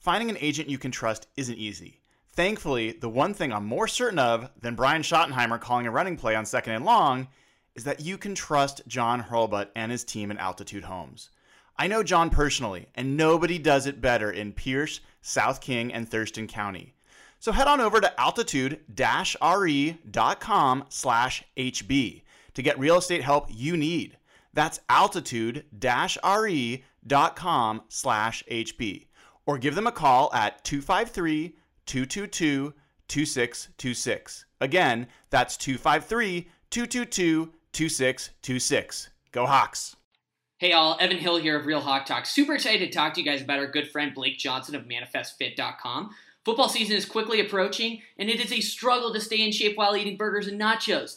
Finding an agent you can trust isn't easy. Thankfully, the one thing I'm more certain of than Brian Schottenheimer calling a running play on second and long is that you can trust John Hurlbut and his team in Altitude Homes. I know John personally, and nobody does it better in Pierce, South King, and Thurston County. So head on over to altitude-re.com slash HB to get real estate help you need. That's altitude-re.com slash HB or give them a call at 253 222 2626. Again, that's 253 222 2626. Go Hawks! Hey all, Evan Hill here of Real Hawk Talk. Super excited to talk to you guys about our good friend Blake Johnson of ManifestFit.com. Football season is quickly approaching, and it is a struggle to stay in shape while eating burgers and nachos.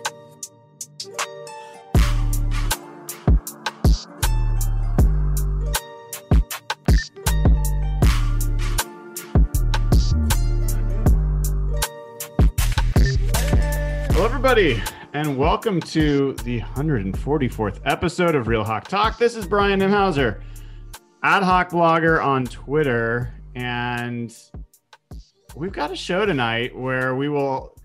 Everybody, and welcome to the 144th episode of Real Hawk Talk. This is Brian Nemhauser, at Hawk Blogger on Twitter, and we've got a show tonight where we will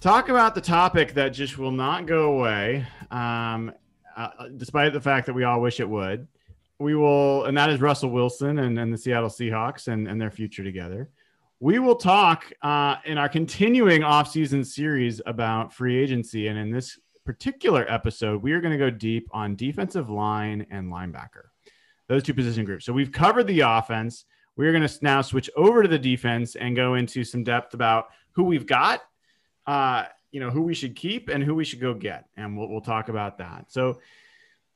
talk about the topic that just will not go away, um, uh, despite the fact that we all wish it would. We will, and that is Russell Wilson and, and the Seattle Seahawks and, and their future together we will talk uh, in our continuing off-season series about free agency. And in this particular episode we are going to go deep on defensive line and linebacker those two position groups. So we've covered the offense. We're going to now switch over to the defense and go into some depth about who we've got uh, you know who we should keep and who we should go get. And we'll, we'll talk about that. So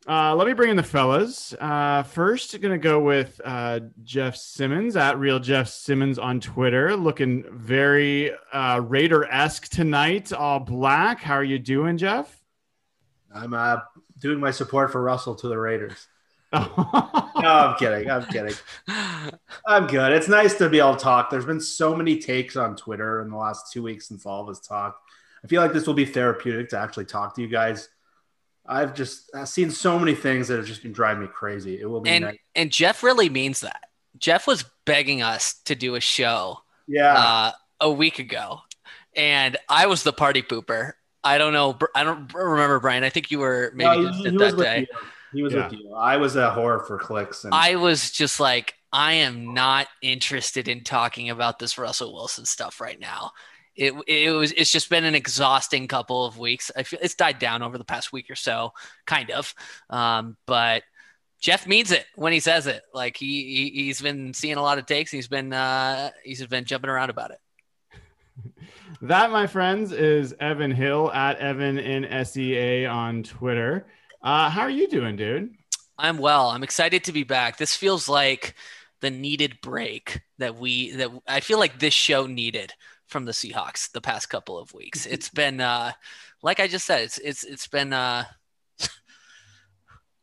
uh, let me bring in the fellas. Uh, first, going to go with uh, Jeff Simmons at Real Jeff Simmons on Twitter, looking very uh, Raider esque tonight, all black. How are you doing, Jeff? I'm uh, doing my support for Russell to the Raiders. no, I'm kidding. I'm kidding. I'm good. It's nice to be able to talk. There's been so many takes on Twitter in the last two weeks since all of us talked. I feel like this will be therapeutic to actually talk to you guys I've just I've seen so many things that have just been driving me crazy. It will be and nice. and Jeff really means that. Jeff was begging us to do a show, yeah, uh, a week ago, and I was the party pooper. I don't know. I don't remember Brian. I think you were maybe no, he, he that day. You. He was yeah. with you. I was a horror for clicks. And- I was just like, I am not interested in talking about this Russell Wilson stuff right now it, it was it's just been an exhausting couple of weeks. I feel it's died down over the past week or so, kind of. Um, but Jeff means it when he says it. Like he, he has been seeing a lot of takes. He's been uh, he's been jumping around about it. That, my friends, is Evan Hill at Evan in SEA on Twitter. Uh, how are you doing, dude? I'm well. I'm excited to be back. This feels like the needed break that we that I feel like this show needed from the Seahawks the past couple of weeks. It's been uh, like I just said, it's it's it's been uh,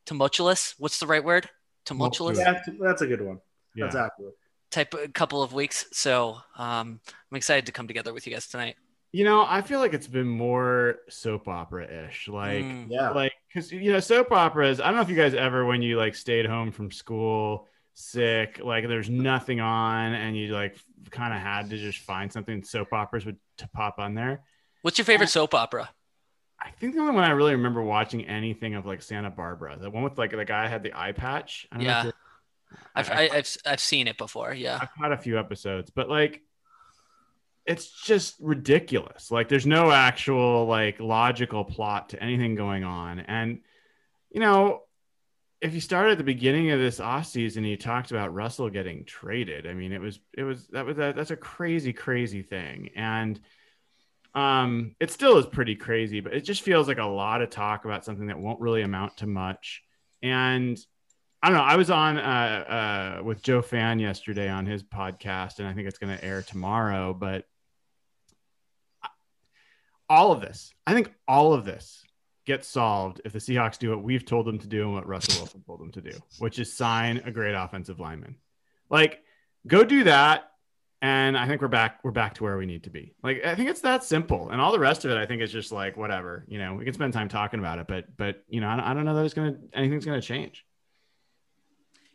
tumultuous. What's the right word? Tumultuous. Yeah, that's a good one. Yeah. That's accurate. Type a couple of weeks. So um, I'm excited to come together with you guys tonight. You know, I feel like it's been more soap opera ish. Like, mm. yeah, like because you know, soap operas. I don't know if you guys ever, when you like stayed home from school sick, like there's nothing on, and you like kind of had to just find something soap operas would to pop on there. What's your favorite soap opera? I think the only one I really remember watching anything of like Santa Barbara, the one with like the guy had the eye patch. yeah, I've, I, have I've I've seen it before. Yeah, I've had a few episodes, but like it's just ridiculous. Like there's no actual like logical plot to anything going on. And you know, if you start at the beginning of this off season, you talked about Russell getting traded. I mean, it was it was that was a, that's a crazy crazy thing. And um it still is pretty crazy, but it just feels like a lot of talk about something that won't really amount to much. And I don't know. I was on uh, uh, with Joe Fan yesterday on his podcast, and I think it's going to air tomorrow. But all of this, I think all of this gets solved if the Seahawks do what we've told them to do and what Russell Wilson told them to do, which is sign a great offensive lineman. Like, go do that, and I think we're back. We're back to where we need to be. Like, I think it's that simple, and all the rest of it, I think, is just like whatever. You know, we can spend time talking about it, but but you know, I, I don't know that it's gonna anything's gonna change.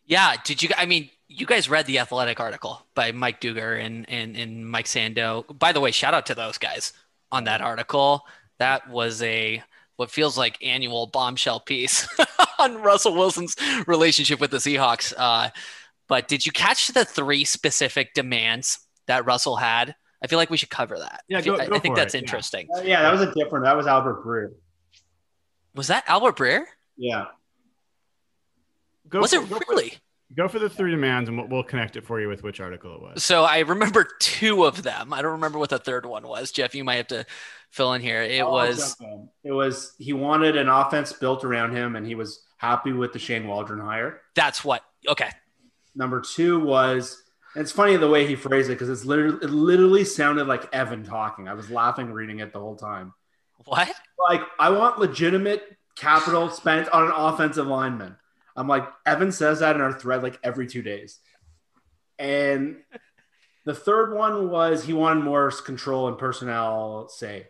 Yeah. Did you? I mean, you guys read the Athletic article by Mike Dugar and and and Mike Sando. By the way, shout out to those guys on that article. That was a what feels like annual bombshell piece on Russell Wilson's relationship with the Seahawks. Uh, but did you catch the three specific demands that Russell had? I feel like we should cover that. Yeah, I, go- I- go I think that's it, yeah. interesting. Uh, yeah, that was a different. That was Albert Breer. Was that Albert Breer? Yeah. Go was for, it go for- really? Go for the three demands, and we'll, we'll connect it for you with which article it was. So I remember two of them. I don't remember what the third one was. Jeff, you might have to fill in here. It oh, I'll was. It was he wanted an offense built around him, and he was happy with the Shane Waldron hire. that's what. Okay. Number two was, and it's funny the way he phrased it because it's literally it literally sounded like Evan talking. I was laughing reading it the whole time. What? Like I want legitimate capital spent on an offensive lineman. I'm like Evan says that in our thread like every two days, and the third one was he wanted more control and personnel say.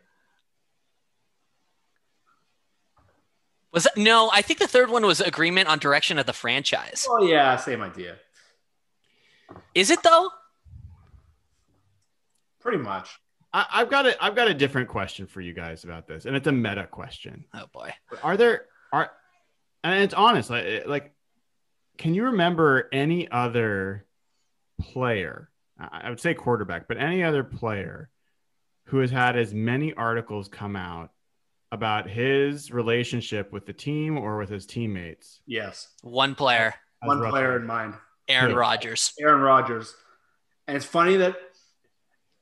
Was that no? I think the third one was agreement on direction of the franchise. Oh yeah, same idea. Is it though? Pretty much. I, I've got a I've got a different question for you guys about this, and it's a meta question. Oh boy. Are there are, and it's honest, like eh, like, can you remember any other player? I I would say quarterback, but any other player who has had as many articles come out about his relationship with the team or with his teammates. Yes. One player, as One Russell player in mind. Aaron Yeah. Rodgers. Aaron Rodgers. And it's funny that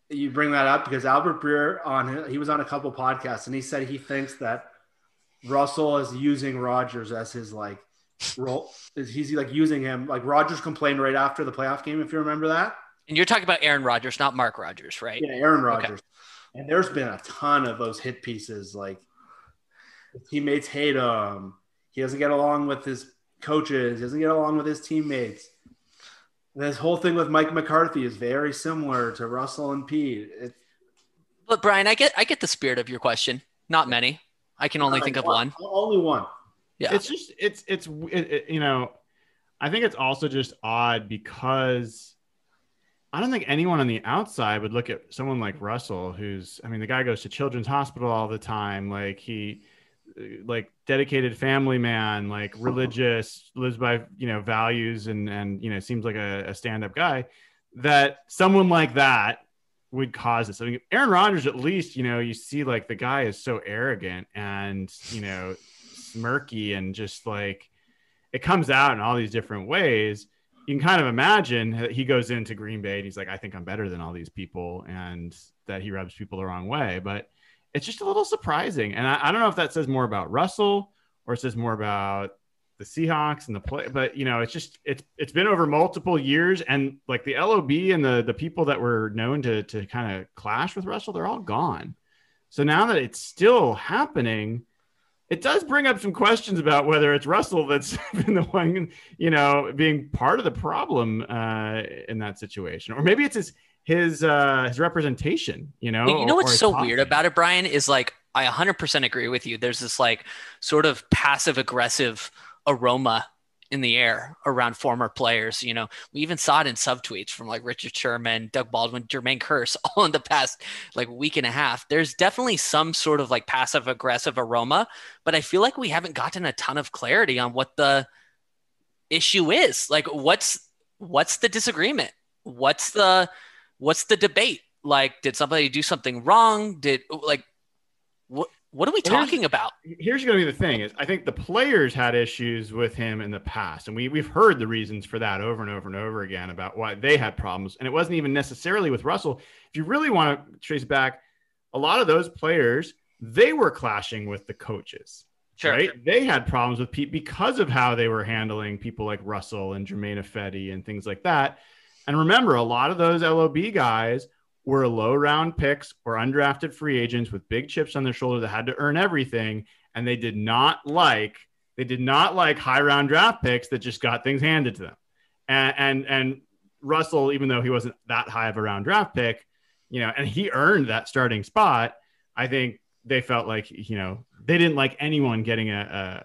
you bring that up because Albert Breer on he was on a couple podcasts and he said he thinks that Russell is using Rodgers as his like role. He's like using him like Rodgers complained right after the playoff game if you remember that. And you're talking about Aaron Rodgers, not Mark Rodgers, right? Yeah, Aaron Rodgers. And there's been a ton of those hit pieces like teammates hate him. He doesn't get along with his coaches. He doesn't get along with his teammates. This whole thing with Mike McCarthy is very similar to Russell and Pete. It, But Brian, I get I get the spirit of your question. Not many. I can only think of one. Only one. Yeah. It's just it's it's it, it- you know, I think it's also just odd because I don't think anyone on the outside would look at someone like Russell, who's I mean, the guy goes to Children's Hospital all the time, like he uh, like dedicated family man, like religious, lives by you know values and and you know seems like a, a stand-up guy. That someone like that would cause this. I mean, Aaron Rodgers, at least, you know, you see like the guy is so arrogant and, you know, smirky and just like it comes out in all these different ways. You can kind of imagine that he goes into Green Bay and he's like, I think I'm better than all these people, and that he rubs people the wrong way. But it's just a little surprising. And I, I don't know if that says more about Russell or it says more about the Seahawks and the play, but you know, it's just it's it's been over multiple years, and like the LOB and the the people that were known to to kind of clash with Russell, they're all gone. So now that it's still happening, it does bring up some questions about whether it's Russell that's been the one, you know, being part of the problem uh, in that situation, or maybe it's his his uh, his representation. You know, you know what's so weird about it, Brian, is like I 100% agree with you. There's this like sort of passive aggressive aroma in the air around former players. You know, we even saw it in subtweets from like Richard Sherman, Doug Baldwin, Jermaine Kearse, all in the past like week and a half. There's definitely some sort of like passive aggressive aroma, but I feel like we haven't gotten a ton of clarity on what the issue is. Like, what's what's the disagreement? What's the what's the debate? Like, did somebody do something wrong? Did like what? What are we Well, here's- talking about? here's going to be the thing is I think the players had issues with him in the past and we we've heard the reasons for that over and over and over again about why they had problems and it wasn't even necessarily with Russell if you really want to trace back a lot of those players they were clashing with the coaches Sure. right they had problems with Pete because of how they were handling people like Russell and Germain Ifedi and things like that and remember a lot of those LOB guys were low round picks or undrafted free agents with big chips on their shoulder that had to earn everything. And they did not like, they did not like high round draft picks that just got things handed to them. And, and, and Russell, even though he wasn't that high of a round draft pick, you know, and he earned that starting spot, I think they felt like, you know, they didn't like anyone getting a,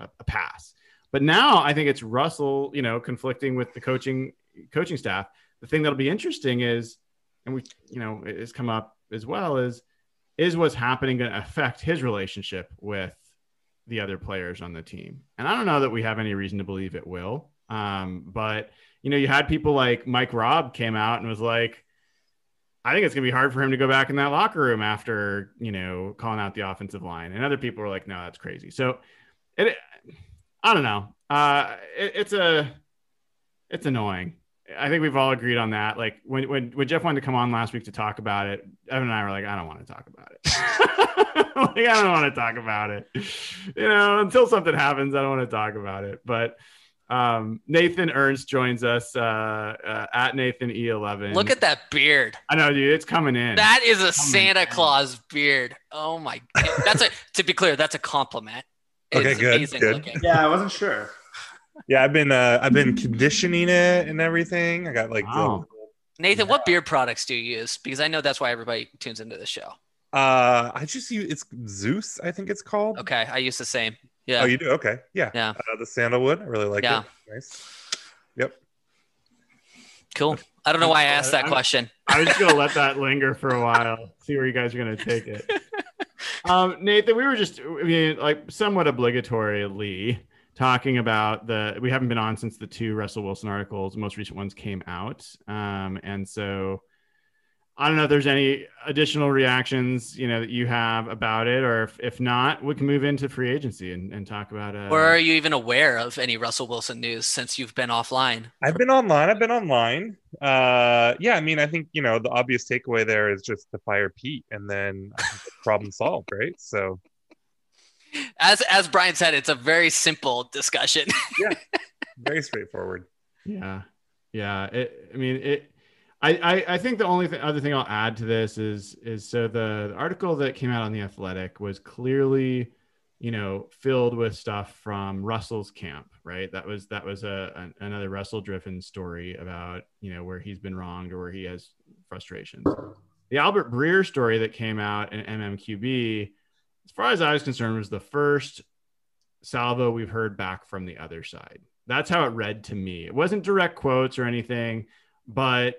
a, a pass. But now I think it's Russell, you know, conflicting with the coaching coaching staff. The thing that'll be interesting is and we you know it has come up as well is is what's happening going to affect his relationship with the other players on the team? And i don't know that we have any reason to believe it will. Um, but you know you had people like mike robb came out and was like i think it's going to be hard for him to go back in that locker room after you know calling out the offensive line. And other people were like no that's crazy. So it i don't know. Uh, it, it's a it's annoying I think we've all agreed on that. Like when, when when Jeff wanted to come on last week to talk about it, Evan and I were like, I don't want to talk about it. like I don't want to talk about it. You know, until something happens, I don't want to talk about it. But um, Nathan Ernst joins us uh, uh, at Nathan E11. Look at that beard. I know, dude. It's coming in. That is a Santa in. Claus beard. Oh my! God. That's a. to be clear, that's a compliment. Okay, It's good, good. looking. Yeah, I wasn't sure. Yeah, I've been uh, I've been conditioning it and everything. I got like Wow. Nathan, what beard products do you use? Because I know that's why everybody tunes into the show. uh I just use it's Zeus, I think it's called. Okay, I use the same. Yeah. Oh, you do? Okay. Yeah. Yeah. Uh, the sandalwood. I really like Yeah. it. Nice. Yep. cool. I don't know why I asked that I'm- question. I was just gonna let that linger for a while, see where you guys are gonna take it. Um, Nathan, we were just, I mean, like somewhat obligatorily talking about the. We haven't been on since the two Russell Wilson articles, the most recent ones came out, um, and so I don't know if there's any additional reactions, you know, that you have about it, or if, if not, we can move into free agency and, and talk about. Uh, Or are you even aware of any Russell Wilson news since you've been offline? I've been online. I've been online. Uh, yeah, I mean, I think you know the obvious takeaway there is just to fire Pete, and then I think the problem solved, right? So As as Brian said, it's a very simple discussion. yeah, very straightforward. Yeah, yeah. It, I mean, it. I, I, I think the only th- other thing I'll add to this is is so the, the article that came out on the Athletic was clearly, you know, filled with stuff from Russell's camp, right? That was that was a an, another Russell driven story about you know where he's been wronged or where he has frustrations. The Albert Breer story that came out in MMQB, as far as I was concerned, was the first salvo we've heard back from the other side. That's how it read to me. It wasn't direct quotes or anything, but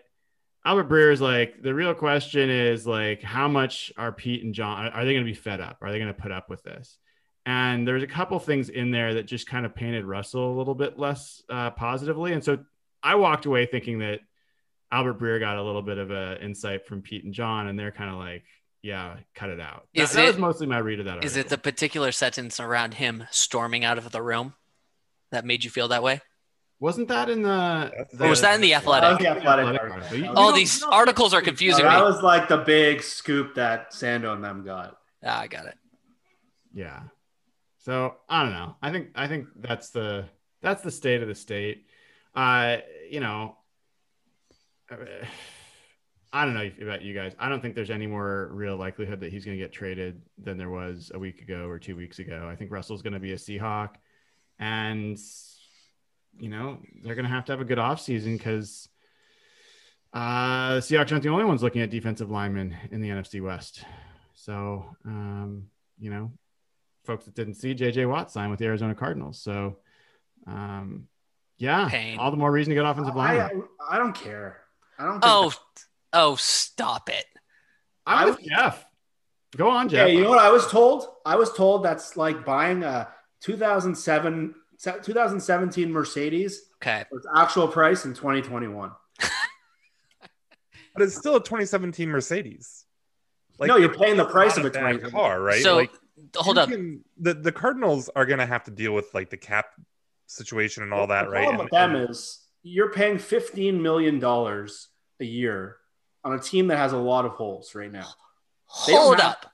Albert Breer is like the real question is like how much are Pete and John are they going to be fed up? Are they going to put up with this? And there's a couple things in there that just kind of painted Russell a little bit less uh, positively, and so I walked away thinking that Albert Breer got a little bit of a insight from Pete and John, and they're kind of like, yeah, cut it out. That, Is that it- was mostly my read of that. Is it the particular sentence around him storming out of the room that made you feel that way? Wasn't that in the? Or Or was that in the athletic? was the athletic Athletic article. article. You- That you was- All don't- these you don't- articles are No, confusing that me. was like the big scoop that Sando and them got. Ah, I got it. Yeah. So I don't know. I think I think that's the that's the state of the state. Uh, you know, uh, I don't know about you guys. I don't think there's any more real likelihood that he's going to get traded than there was a week ago or two weeks ago. I think Russell's going to be a Seahawk, and you know they're going to have to have a good offseason because uh, the Seahawks aren't the only ones looking at defensive linemen in the NFC West. So um, you know, folks that didn't see JJ Watt sign with the Arizona Cardinals. So, um, yeah, Pain. all the more reason to get offensive I, line. I don't care. I don't. Think Oh, oh, stop it. I'm I with Jeff. Go on, Jeff. Yeah, you know what I was told? I was told that's like buying a 2007, 2017 Mercedes Okay. for its actual price in 2021. but it's still a 2017 Mercedes. Like, no, you're paying the price of a bad 20 car, right? So like, hold up. can- the the Cardinals are going to have to deal with like the cap situation and all that, the right? problem with And- them is you're paying 15 million dollars a year on a team that has a lot of holes right now. They Hold have- up.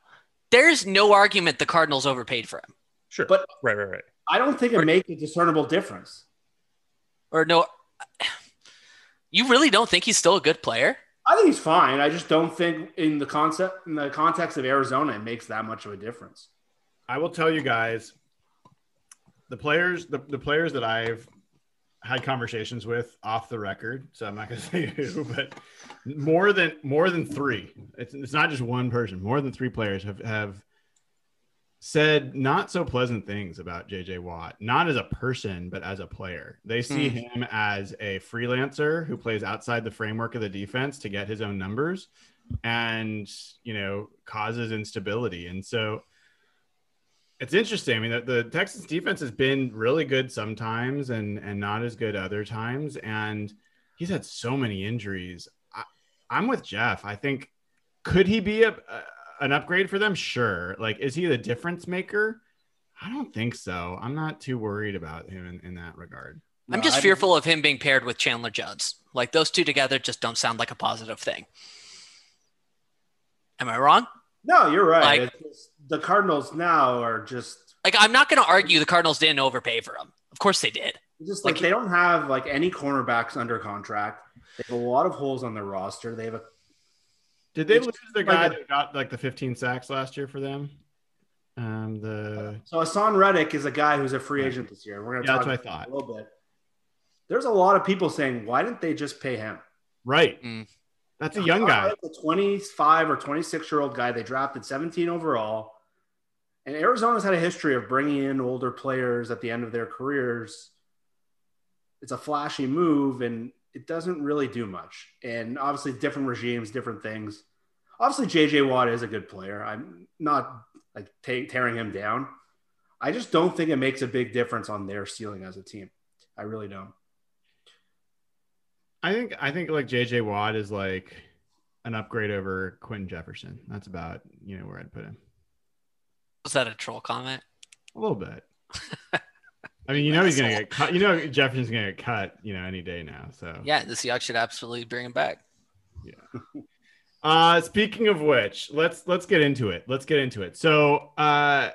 There's no argument the Cardinals overpaid for him. sure, But- right, right, right. I don't think it makes a discernible difference. Or no You really don't think he's still a good player? I think he's fine. I just don't think in the concept in the context of Arizona it makes that much of a difference. I will tell you guys, the players, the, the players that I've had conversations with off the record. So I'm not going to say who, but more than more than three. It's, it's not just one person. More than three players have have said not so pleasant things about JJ Watt, not as a person, but as a player. They see hmm. him as a freelancer who plays outside the framework of the defense to get his own numbers and, you know, causes instability. And so it's interesting. I mean, the, the Texans defense has been really good sometimes and and not as good other times. And he's had so many injuries. I, I'm with Jeff. I think could he be a, a an upgrade for them? Sure. Like, is he the difference maker? I don't think so. I'm not too worried about him in, in that regard. I'm No, just I- fearful of him being paired with Chandler Jones. Like those two together just don't sound like a positive thing. Am I wrong? No, you're right. Like- It's just- the Cardinals now are just Like I'm not going to argue the Cardinals didn't overpay for him. Of course they did. just like, Like- they don't have like any cornerbacks under contract. They have a lot of holes on their roster. They have a Did they lose the like guy a- that got like the 15 sacks last year for them? Um, the so Haason Reddick is a guy who's a free agent this year. We're gonna Yeah, talk that's what I about thought. a little bit. There's a lot of people saying, why didn't they just pay him? right. Mm. That's a young guy. The 25 or 26 year old guy they drafted 17 overall. And Arizona's had a history of bringing in older players at the end of their careers. It's a flashy move and it doesn't really do much. And obviously, different regimes, different things. Obviously, JJ Watt is a good player. I'm not like ta- tearing him down. I just don't think it makes a big difference on their ceiling as a team. I really don't. I think I think like JJ Watt is like an upgrade over Quinton Jefferson. That's about you know where I'd put him. Was that a troll comment? A little bit. I mean, you know he's gonna get cut. You know Jefferson's gonna get cut. You know any day now. So Yeah, the Seahawks should absolutely bring him back. Yeah. Uh, speaking of which, let's let's get into it. Let's get into it. So, uh,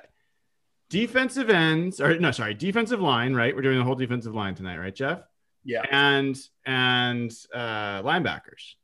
defensive ends, or no, sorry, defensive line. Right, we're doing the whole defensive line tonight, right, Jeff? Yeah. And and uh, linebackers.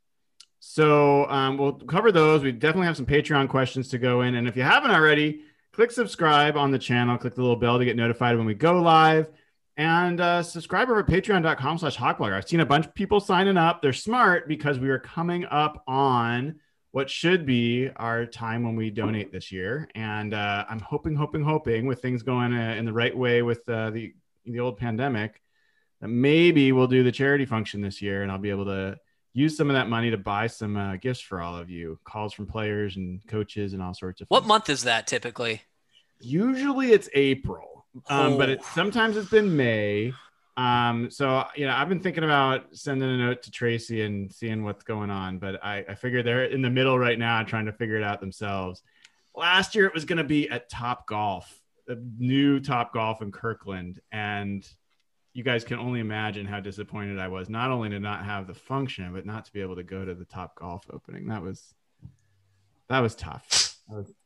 So um, we'll cover those. We definitely have some Patreon questions to go in, and if you haven't already, click subscribe on the channel. Click the little bell to get notified when we go live. And uh, subscribe over at patreon.com slash hawkblogger. I've seen a bunch of people signing up. They're smart because we are coming up on what should be our time when we donate this year. And uh, I'm hoping, hoping, hoping with things going uh, in the right way with uh, the, the old pandemic that maybe we'll do the charity function this year and I'll be able to use some of that money to buy some uh, gifts for all of you calls from players and coaches and all sorts of What fun month is that typically? Usually it's April, um, but it, Oh. sometimes it's been May. Um, so you know, I've been thinking about sending a note to Tracy and seeing what's going on, but I, I figure they're in the middle right now trying to figure it out themselves. Last year it was going to be at Top Golf, the new Top Golf in Kirkland, and you guys can only imagine how disappointed I was, not only to not have the function, but not to be able to go to the Top Golf opening. That was that was tough.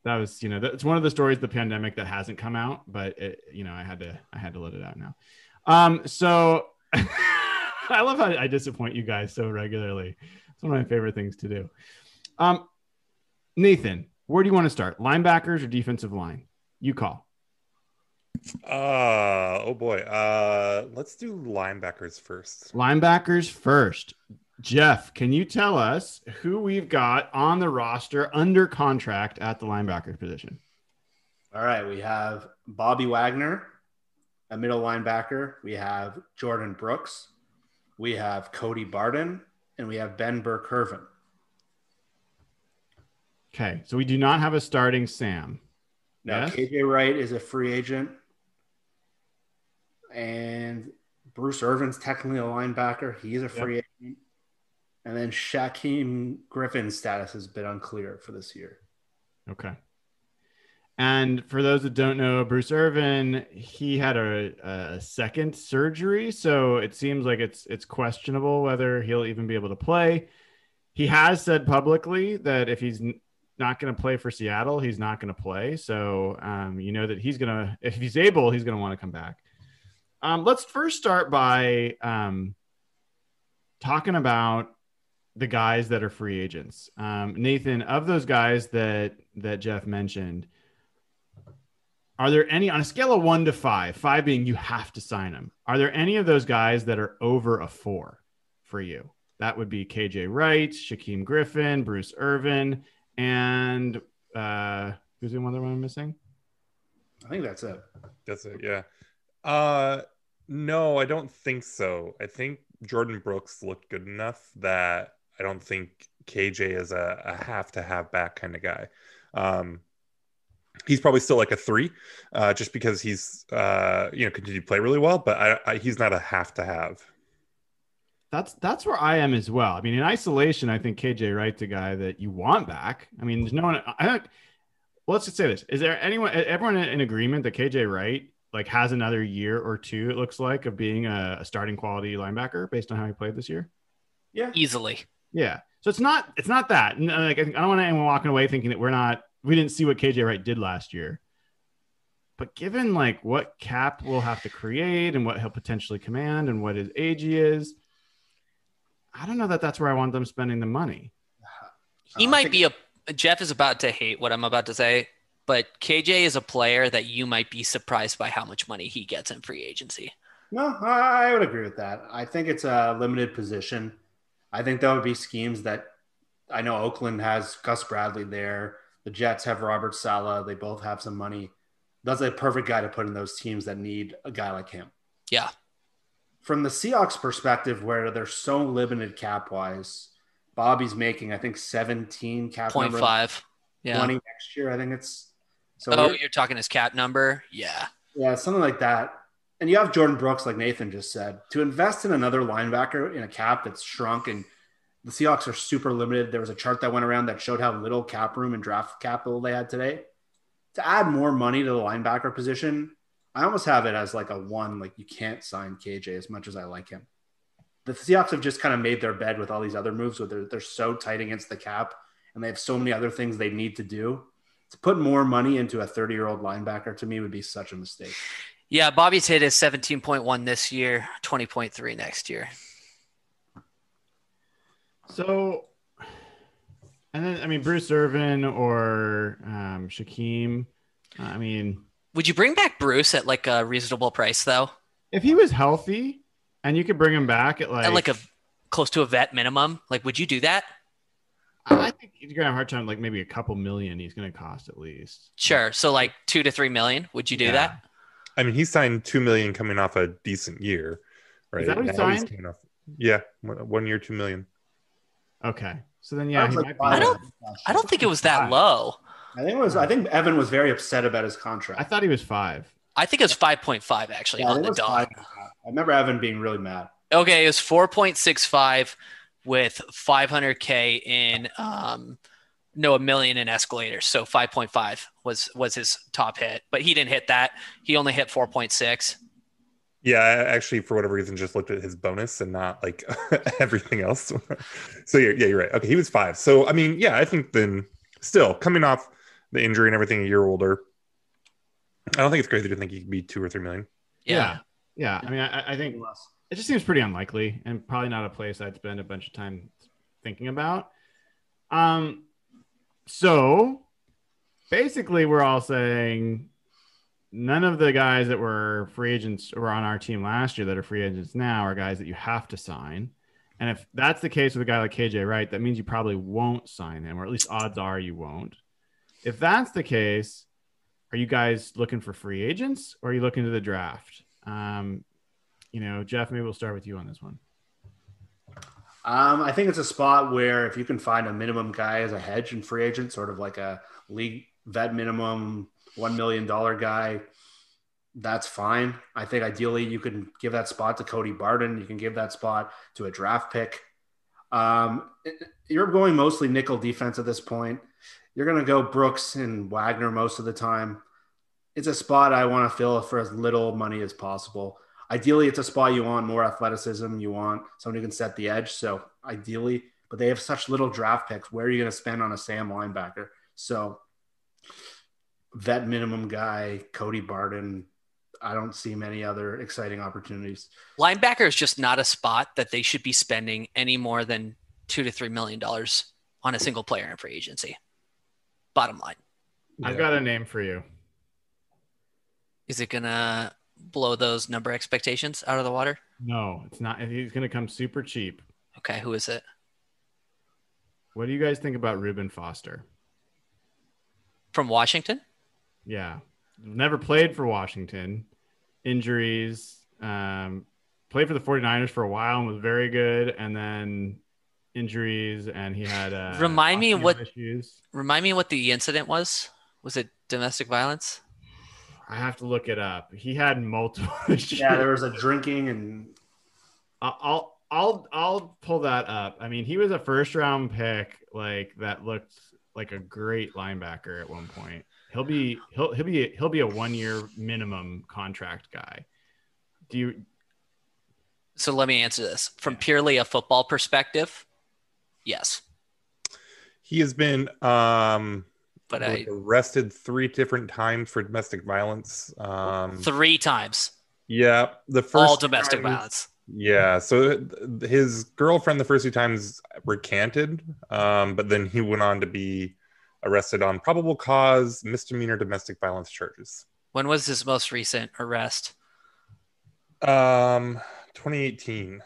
That was, you know that's one of the stories of the pandemic that hasn't come out, but it, you know I had to I had to let it out now. Um, so I love how I disappoint you guys so regularly. It's one of my favorite things to do. Um, Nathan, where do you want to start? Linebackers or defensive line? You call. Uh oh boy. Uh let's do linebackers first. Linebackers first. Jeff, can you tell us who we've got on the roster under contract at the linebacker position? All right, we have Bobby Wagner, a middle linebacker. We have Jordyn Brooks. We have Cody Barton, and we have Ben Burr-Kirven. Okay, so we do not have a starting Sam. Now, Yes. KJ Wright is a free agent, and Bruce Irvin's technically a linebacker. He's a free agent. And then Shaquem Griffin's status has been unclear for this year. Okay. And for those that don't know, Bruce Irvin, he had a, a, second surgery, so it seems like it's it's questionable whether he'll even be able to play. He has said publicly that if he's not going to play for Seattle, he's not going to play. So um, you know that he's going to, if he's able, he's going to want to come back. Um, let's first start by um, talking about the guys that are free agents. Um, Nathan, of those guys that that Jeff mentioned, are there any on a scale of one to five, five being you have to sign them? Are there any of those guys that are over a four for you? That would be KJ Wright, Shaquem Griffin, Bruce Irvin, and uh, who's the other one I'm missing? I think that's it. That's it. Yeah. Uh, no, I don't think so. I think Jordyn Brooks looked good enough that I don't think KJ is a, a have to have back kind of guy. Um, he's probably still like a three, uh, just because he's uh, you know continued to play really well, but I, I, he's not a have to have. That's that's where I am as well. I mean, in isolation, I think KJ Wright's a guy that you want back. I mean, there's no one. I don't, well, let's just say this: Is there anyone, everyone in agreement that KJ Wright like has another year or two? It looks like of being a, a starting quality linebacker based on how he played this year. Yeah, easily. Yeah. So it's not it's not that. Like I don't want anyone walking away thinking that we're not we didn't see what KJ Wright did last year. But given like what Cap we'll have to create and what he'll potentially command and what his age is, I don't know that that's where I want them spending the money. He uh, might be a Jeff is about to hate what I'm about to say, but KJ is a player that you might be surprised by how much money he gets in free agency. No, I would agree with that. I think it's a limited position. I think that would be schemes that I know Oakland has Gus Bradley there. The Jets have Robert Saleh. They both have some money. That's a perfect guy to put in those teams that need a guy like him. Yeah. From the Seahawks perspective, where they're so limited cap wise, Bobby's making, I think, 17 cap point five. Yeah. 20 next year. I think it's so. Oh, you're talking his cap number? Yeah. Yeah, something like that and you have Jordyn Brooks, like Nathan just said, to invest in another linebacker in a cap that's shrunk and the Seahawks are super limited. There was a chart that went around that showed how little cap room and draft capital they had today. To add more money to the linebacker position, I almost have it as like a one, like you can't sign KJ as much as I like him. The Seahawks have just kind of made their bed with all these other moves where they're, they're so tight against the cap and they have so many other things they need to do. To put more money into a 30 year old linebacker to me would be such a mistake. Yeah, Bobby's hit is 17.1 this year, 20.3 next year. So, and then, I mean, Bruce Irvin or um, Shaquem, I mean, would you bring back Bruce at like a reasonable price though? If he was healthy and you could bring him back at like, at like a close to a vet minimum, like, would you do that? I think he's gonna have a hard time, like maybe a couple million. He's gonna cost at least. Sure. So like two to three million. Would you do yeah. that? I mean, he signed two million coming off a decent year, right? Is that what he signed? Off, yeah, one year, two million. Okay, so then yeah, like I don't, I don't think it was that low. I think it was. I think Evan was very upset about his contract. I thought he was five. I think it was five point five actually yeah, on the dog. I remember Evan being really mad. Okay, it was four point six five with five hundred k in um no a million in escalators. So 5.5 was was his top hit but he didn't hit that. He only hit 4.6 yeah i actually for whatever reason just looked at his bonus and not like everything else. So yeah, yeah you're right. Okay he was five. So i mean yeah i think then still coming off the injury and everything a year older i don't think it's crazy to think he could be two or three million. Yeah. Yeah, yeah. i mean I, I think it just seems pretty unlikely and probably not a place i'd spend a bunch of time thinking about. Um so basically, we're all saying none of the guys that were free agents were on our team last year that are free agents now are guys that you have to sign. And if that's the case with a guy like KJ Wright, that means you probably won't sign him, or at least odds are you won't. If that's the case, are you guys looking for free agents or are you looking to the draft? Um, you know, Jeff, maybe we'll start with you on this one. Um, I think it's a spot where if you can find a minimum guy as a hedge and free agent, sort of like a league vet minimum one million dollar guy, that's fine. I think ideally you can give that spot to Cody Barton. You can give that spot to a draft pick. Um, you're going mostly nickel defense at this point. You're going to go Brooks and Wagner most of the time. It's a spot I want to fill for as little money as possible. Ideally, it's a spot you want more athleticism. You want someone who can set the edge. So ideally, but they have such little draft picks. Where are you going to spend on a Sam linebacker? So vet minimum guy, Cody Barton. I don't see many other exciting opportunities. Linebacker is just not a spot that they should be spending any more than two to three million dollars on a single player in free agency. Bottom line. I've got a name for you. Is it gonna blow those number expectations out of the water? No, it's not. He's going to come super cheap. Okay, who is it? What do you guys think about Reuben Foster? From Washington? Yeah. Never played for Washington. Injuries. Um, played for the 49ers for a while and was very good. And then injuries and he had uh, remind me what issues. remind me what the incident was was it domestic violence i have to look it up. He had multiple. Yeah, there was a drinking and i'll i'll i'll pull that up. I mean he was a first round pick like that looked like a great linebacker at one point. He'll be he'll he'll be he'll be a one year minimum contract guy. Do you so let me answer this. From purely a football perspective yes. He has been um, but I arrested three different times for domestic violence. Um, three times yeah, the first all domestic time- violence Yeah, so his girlfriend the first two times recanted, um, but then he went on to be arrested on probable cause misdemeanor domestic violence charges. when was his most recent arrest Um, 2018.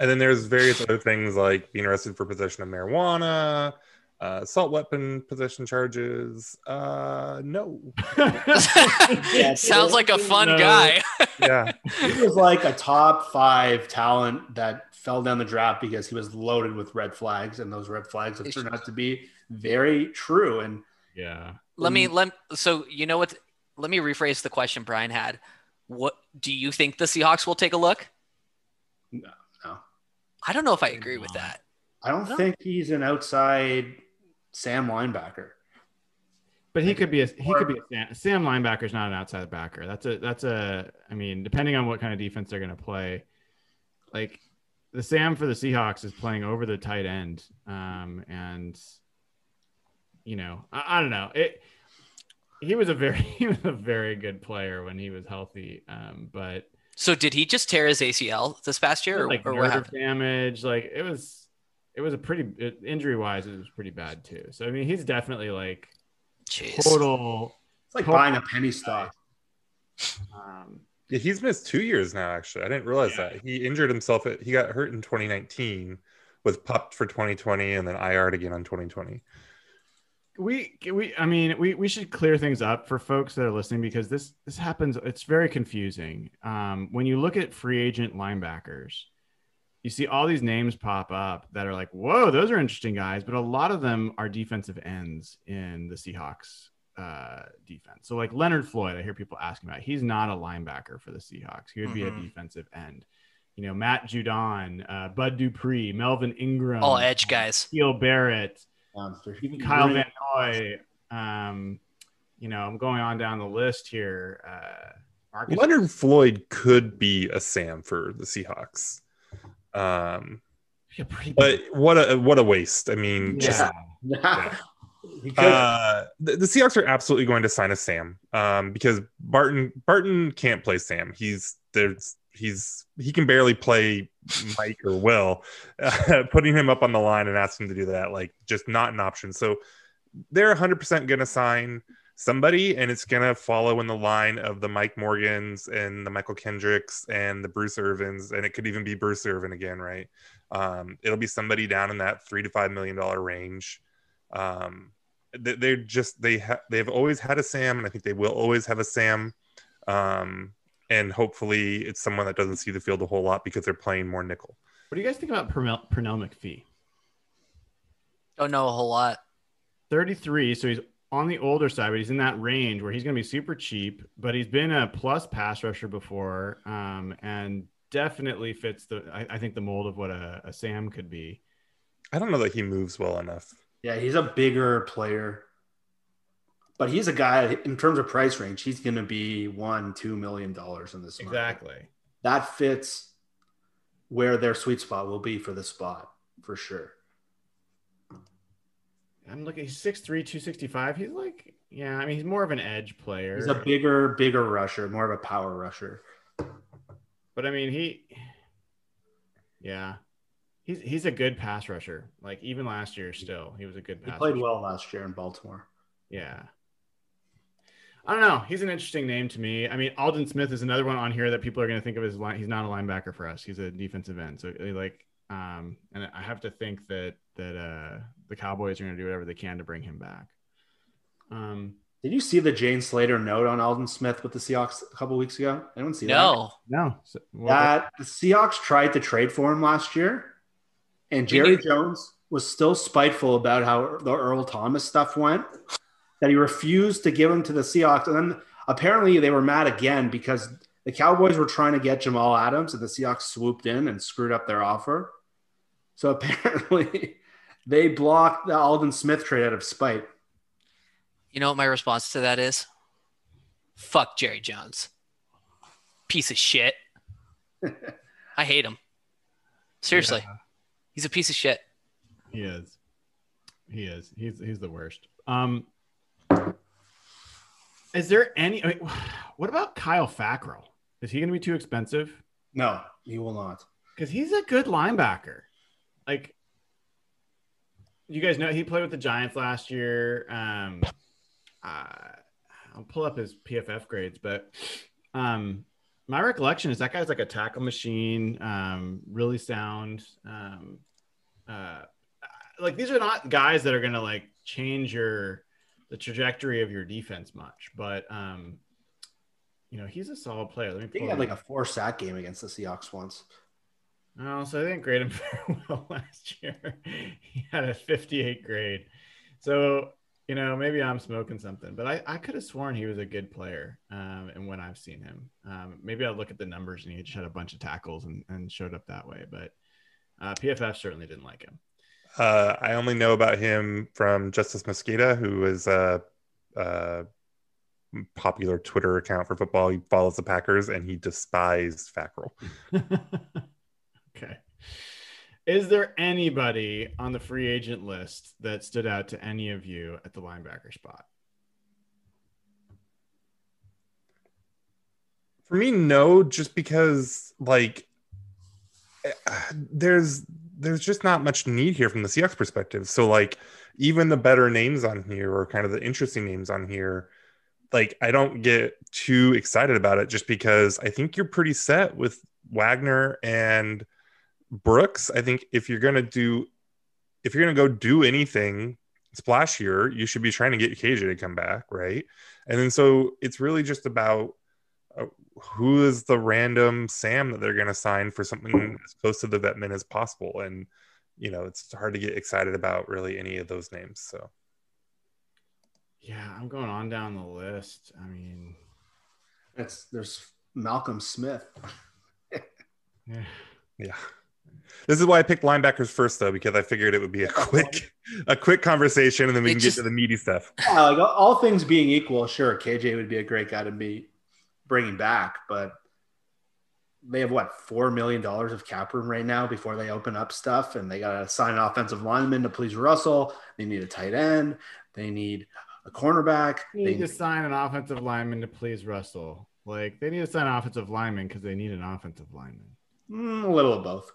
And then there's various other things like being arrested for possession of marijuana, uh, assault weapon possession charges. Uh, no. sounds like a fun No. guy Yeah. he was like a top five talent that fell down the draft because he was loaded with red flags, and those red flags have turned out to be very true. And yeah let me let so you know what let me rephrase the question brian had what do you think the seahawks will take a look no, no. i don't know if i agree with that I don't No. think he's an outside Sam linebacker. But he could be a he could be a Sam, Sam linebacker is not an outside backer. That's a that's a I mean depending on what kind of defense they're going to play, like the Sam for the Seahawks is playing over the tight end, um, and you know I, I don't know it. He was a very he was a very good player when he was healthy, um, but so did he just tear his acl this past year or, like or what nerve happened damage, like it was it was a pretty injury wise it was pretty bad too. So I mean he's definitely like Jeez. total. It's like Total- buying a penny stock. Um, Yeah, he's missed two years now. Actually, I didn't realize Yeah. that he injured himself. At, he got hurt in 2019, was pupped for 2020, and then IR'd again on 2020. we we i mean we we should clear things up for folks that are listening because this this happens it's very confusing um when you look at free agent linebackers you see all these names pop up that are like whoa those are interesting guys but a lot of them are defensive ends in the seahawks uh defense so like leonard floyd i hear people asking about he's not a linebacker for the seahawks he would be Mhm. a defensive end you know matt judon uh bud dupree melvin ingram all edge guys Keel barrett Monster. even Kyle Van Noy. Um, you know, I'm going on down the list here. Uh, Marcus, Leonard Floyd could be a Sam for the Seahawks, um, yeah, pretty but what a what a waste. I mean, just yeah. Uh, the, the Seahawks are absolutely going to sign a Sam um, because Barton Barton can't play Sam. He's there's he's he can barely play Mike or Will. Uh, putting him up on the line and asking him to do that like just not an option. So they're 100% going to sign somebody, and it's going to follow in the line of the Mike Morgans and the Mychal Kendricks and the Bruce Irvins, and it could even be Bruce Irvin again, right? Um, it'll be somebody down in that three to five million dollar range. Um, they- they're just they ha- they've always had a Sam, and I think they will always have a Sam. Um, and hopefully, it's someone that doesn't see the field a whole lot because they're playing more nickel. What do you guys think about Pernell, Pernell McPhee? don't know a whole lot 33, so he's on the older side, but he's in that range where he's going to be super cheap. But he's been a plus pass rusher before, um, and definitely fits the I, I think the mold of what a, a Sam could be. I don't know that he moves well enough. Yeah, he's a bigger player, but he's a guy in terms of price range. He's going to be one, two million dollars in this. Market. Exactly. That fits where their sweet spot will be for the spot for sure. I'm looking. He's 6'3", 265. He's like, yeah. I mean, he's more of an edge player. He's a bigger, bigger rusher, more of a power rusher. But I mean, he, yeah, he's he's a good pass rusher. Like even last year, still he was a good pass. He played rusher. well last year in Baltimore. Yeah. I don't know. He's an interesting name to me. I mean, Aldon Smith is another one on here that people are going to think of as line. He's not a linebacker for us. He's a defensive end. So like, um, and I have to think that that uh, the Cowboys are going to do whatever they can to bring him back. Um, Did you see the Jane Slater note on Aldon Smith with the Seahawks a couple weeks ago? Anyone see that? No. no, so, that? well, That the Seahawks tried to trade for him last year, and Jerry Jones was still spiteful about how the Earl Thomas stuff went. That he refused to give him to the Seahawks, and then apparently they were mad again because the Cowboys were trying to get Jamal Adams, and the Seahawks swooped in and screwed up their offer. So apparently, they blocked the Aldon Smith trade out of spite. You know what my response to that is? Fuck Jerry Jones. Piece of shit. I hate him. Seriously. Yeah. He's a piece of shit. he is. He is. He's he's the worst. Um, is there any? I mean, what about Kyle Fackrell? Is he going to be too expensive? No, he will not. because he's a good linebacker. Like you guys know, he played with the Giants last year. Um, uh, I'll pull up his PFF grades, but um, my recollection is that guy's like a tackle machine, um, really sound. Um, uh, like these are not guys that are gonna like change your the trajectory of your defense much, but um, you know he's a solid player. Let me I think he had like a four sack game against the Seahawks once. Oh, so I didn't grade him very well last year. he had a 58 grade. So, you know, maybe I'm smoking something, but I, I could have sworn he was a good player. Um, and when I've seen him, um, maybe I'll look at the numbers and he just had a bunch of tackles and, and showed up that way. But uh, PFF certainly didn't like him. Uh, I only know about him from Justis Mosqueda, who is a, a popular Twitter account for football. He follows the Packers and he despised Fackrell. okay. Is there anybody on the free agent list that stood out to any of you at the linebacker spot? For me, no, just because like there's there's just not much need here from the CX perspective. So like even the better names on here or kind of the interesting names on here, like I don't get too excited about it just because I think you're pretty set with Wagner and Brooks. I think if you're gonna do if you're gonna go do anything splashier, you should be trying to get KJ to come back, right? And then so it's really just about uh, who is the random Sam that they're going to sign for something as close to the vet vetman as possible. And, you know, it's hard to get excited about really any of those names. So, Yeah, I'm going on down the list. I mean, It's there's Malcolm Smith. yeah. yeah. This is why I picked linebackers first, though, because I figured it would be a quick, a quick conversation, and then we It can just- get to the meaty stuff. Yeah, like all things being equal, sure, KJ would be a great guy to be bringing back, but they have what four million dollars of cap room right now before they open up stuff, and they got to sign an offensive lineman to please Russell. They need a tight end. They need a cornerback. They They need to sign an offensive lineman to please Russell. Like they need to sign an offensive lineman because they need an offensive lineman. Mm, a little of both.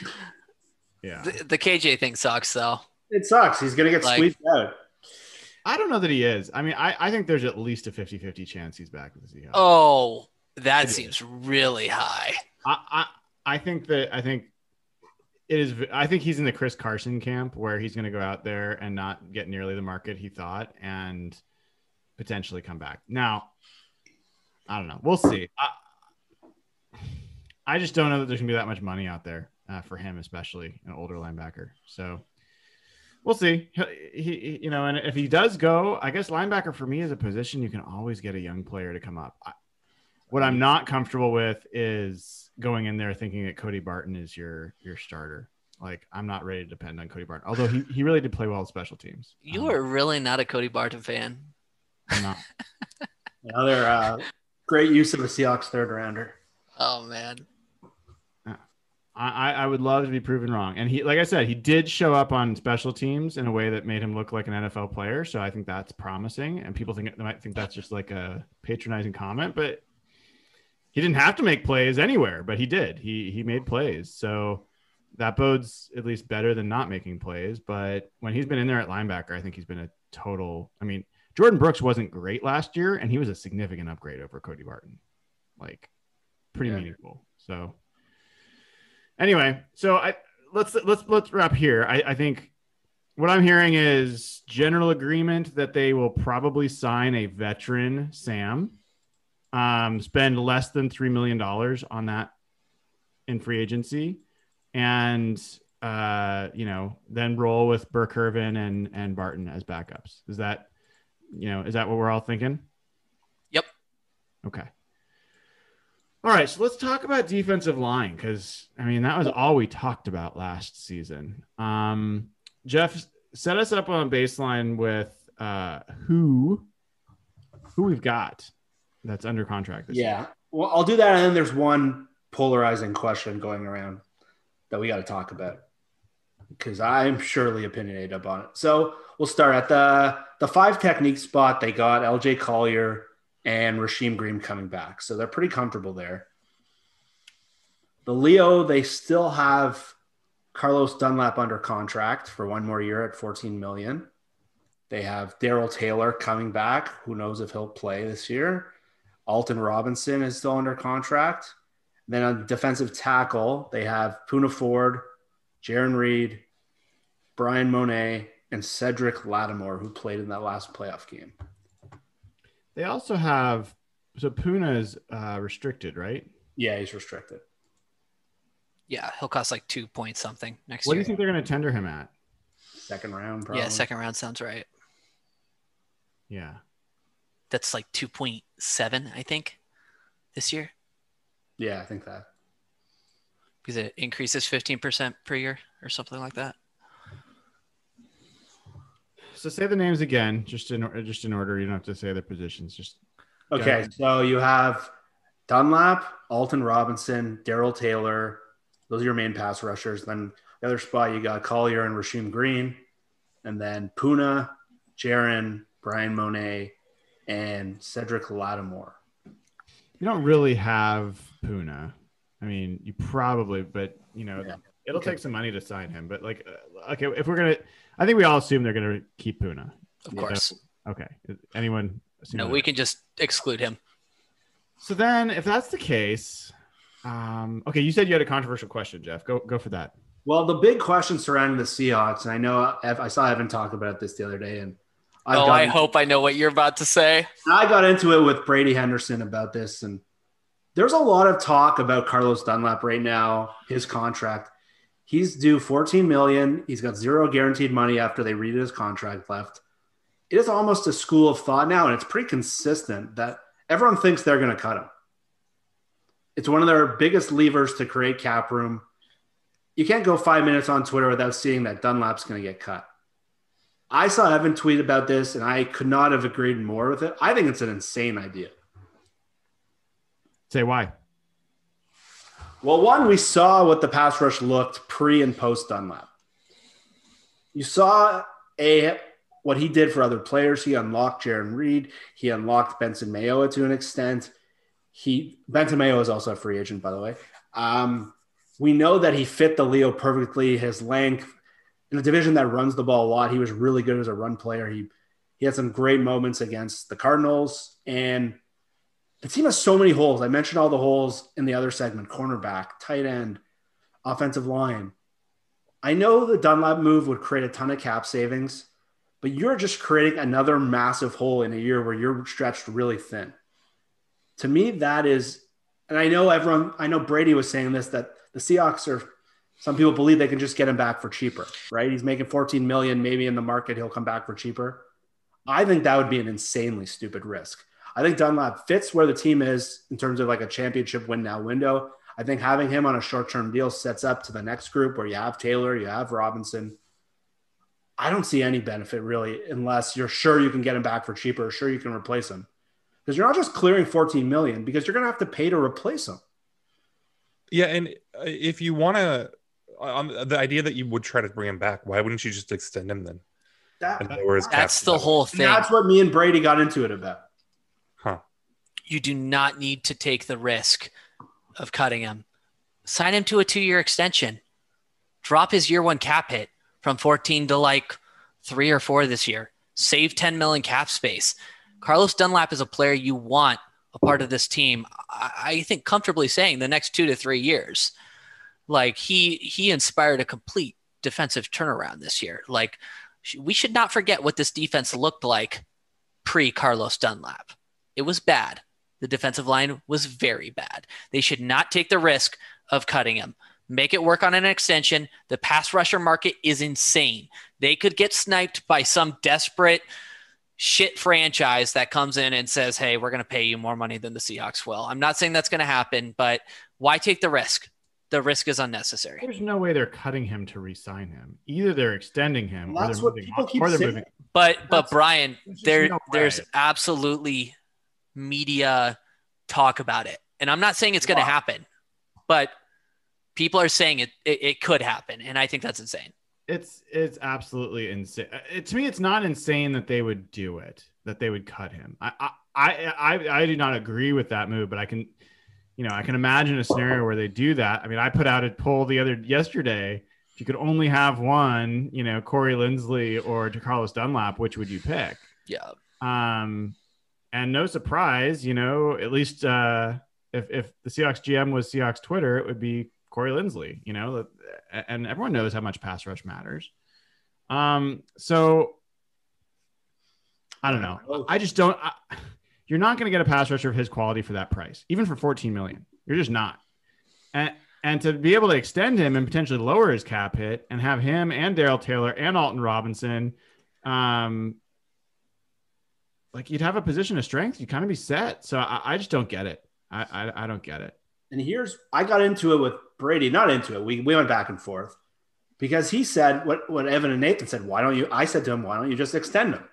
Yeah, The, the KJ thing sucks though. It sucks. He's gonna get Like- squeezed out. I don't know that he is. I mean, I, I think there's at least a 50-50 chance he's back with the Seahawks. Oh, that It is. seems really high. I, I I think that I think it is. I think he's in the Chris Carson camp where he's going to go out there and not get nearly the market he thought and potentially come back. Now, I don't know. We'll see. I, I just don't know that there's going to be that much money out there uh, for him, especially an older linebacker. So we'll see. He, he, you know, and if he does go, I guess linebacker for me is a position you can always get a young player to come up. I, What I'm not comfortable with is going in there thinking that Cody Barton is your your starter. Like I'm not ready to depend on Cody Barton. Although he, he really did play well at special teams. You Um, are really not a Cody Barton fan. I'm not. Another uh, great use of a Seahawks third rounder. Oh man. I, I would love to be proven wrong. And he, like I said, he did show up on special teams in a way that made him look like an NFL player. So I think that's promising. And people think they might think that's just like a patronizing comment, but he didn't have to make plays anywhere, but he did. He he made plays. So that bodes at least better than not making plays. But when he's been in there at linebacker, I think he's been a total. I mean, Jordyn Brooks wasn't great last year, and he was a significant upgrade over Cody Barton. Like pretty Yeah. meaningful. So anyway, so I let's let's let's wrap here. I, I think what I'm hearing is general agreement that they will probably sign a veteran Sam, um, spend less than three million dollars on that in free agency, and uh, you know then roll with Burr-Kirven and and Barton as backups. Is that you know is that what we're all thinking? Yep. Okay. All right, so let's talk about defensive line because I mean that was all we talked about last season. Um, Jeff, set us up on baseline with uh, who who we've got that's under contract. This year. Yeah. Well, I'll do that. And then there's one polarizing question going around that we got to talk about because I'm surely opinionated upon it. So we'll start at the the five technique spot. They got LJ Collier and Rasheem Green coming back, so they're pretty comfortable there. The Leo, they still have Carlos Dunlap under contract for one more year at 14 million. They have Darrell Taylor coming back. Who knows if he'll play this year? Alton Robinson is still under contract. Then on defensive tackle, they have Poona Ford, Jarran Reed, Bryan Mone, and Cedric Lattimore, who played in that last playoff game. They also have so Poona is uh, restricted, right? Yeah, he's restricted. Yeah, he'll cost like two point something next year. What do you think they're going to tender him at? Second round, probably. yeah, second round sounds right. Yeah, That's like two point seven, I think, this year Yeah, I think that. because it increases fifteen percent per year or something like that. So say the names again, just in just in order. You don't have to say their positions. Just Okay, so you have Dunlap, Alton Robinson, Darrell Taylor. Those are your main pass rushers. Then the other spot you got Collier and Rasheem Green, and then Poona, Jarran, Bryan Mone, and Cedric Lattimore. you don't really have Poona. I mean, you probably, but you know, Yeah. it'll Okay. take some money to sign him. But like, uh, okay, if we're gonna, I think we all assume they're gonna keep Poona. Of Yeah. course. Okay, anyone? No, that? we can just exclude him. So then, if that's the case, um, okay, you said you had a controversial question, Jeff. Go go for that. Well, the big question surrounding the Seahawks, and I know I saw Evan talk about this the other day, and I've oh, I hope I know what you're about to say. I got into it with Brady Henderson about this, and there's a lot of talk about Carlos Dunlap right now. His contract, he's due 14 million. He's got zero guaranteed money after they read his contract left. It is almost a school of thought now, and it's pretty consistent that everyone thinks they're going to cut him. It's one of their biggest levers to create cap room. You can't go five minutes on Twitter without seeing that Dunlap's going to get cut. I saw Evan tweet about this, and I could not have agreed more with it. I think it's an insane idea. Say why. Well, one, we saw what the pass rush looked pre and post Dunlap. You saw a what he did for other players. He unlocked Jarran Reed. He unlocked Benson Mayowa to an extent. He Benson Mayowa is also a free agent, by the way. Um, we know that he fit the Leo perfectly. His length in a division that runs the ball a lot, he was really good as a run player. He he had some great moments against the Cardinals and the team has so many holes. I mentioned all the holes in the other segment cornerback, tight end, offensive line. I know the Dunlap move would create a ton of cap savings, but you're just creating another massive hole in a year where you're stretched really thin. To me, that is, and I know everyone, I know Brady was saying this that the Seahawks are, some people believe they can just get him back for cheaper, right? He's making 14 million, maybe in the market he'll come back for cheaper. I think that would be an insanely stupid risk. I think Dunlap fits where the team is in terms of like a championship win now window. I think having him on a short term deal sets up to the next group where you have Taylor, you have Robinson. I don't see any benefit really unless you're sure you can get him back for cheaper, sure you can replace him. Because you're not just clearing 14 million because you're going to have to pay to replace him. Yeah, and uh, if you want to, on the idea that you would try to bring him back, why wouldn't you just extend him then? That, that's the whole thing. That's what me and Brady got into it about. You do not need to take the risk of cutting him. Sign him to a two year extension. Drop his year one cap hit from 14 to like three or four this year. Save 10 million cap space. Carlos Dunlap is a player you want a part of this team. I think comfortably saying the next two to three years. Like he he inspired a complete defensive turnaround this year. Like we should not forget what this defense looked like pre Carlos Dunlap. It was bad. The defensive line was very bad. They should not take the risk of cutting him. Make it work on an extension. The pass rusher market is insane. They could get sniped by some desperate shit franchise that comes in and says, hey, we're going to pay you more money than the Seahawks will. I'm not saying that's going to happen, but why take the risk? The risk is unnecessary. There's no way they're cutting him to re-sign him. Either they're extending him, well, that's what people on, keep saying. Moving. But but that's, Brian, there no there's absolutely media talk about it, and I'm not saying it's going to happen, but people are saying it, it it could happen, and I think that's insane it's it's absolutely insane. Uh, it, to me, it's not insane that they would do it, that they would cut him. I, I I I do not agree with that move, but I can, you know, I can imagine a scenario where they do that. I mean, I put out a poll the other yesterday. If you could only have one, you know, Corey Linsley or Carlos Dunlap, which would you pick? Yeah. Um, and no surprise, you know, at least uh, if if the Seahawks GM was Seahawks Twitter, it would be Corey Linsley. You know, and everyone knows how much pass rush matters. Um, so I don't know. I just don't. I, you're not going to get a pass rusher of his quality for that price, even for 14 million. You're just not. And and to be able to extend him and potentially lower his cap hit and have him and Darrell Taylor and Alton Robinson, um, like you'd have a position of strength. you'd kind of be set. So I, I just don't get it. I, I I don't get it. And here's I got into it with Brady, not into it. We, we went back and forth because he said what, what Evan and Nathan said. Why don't you? I said to him, why don't you just extend him?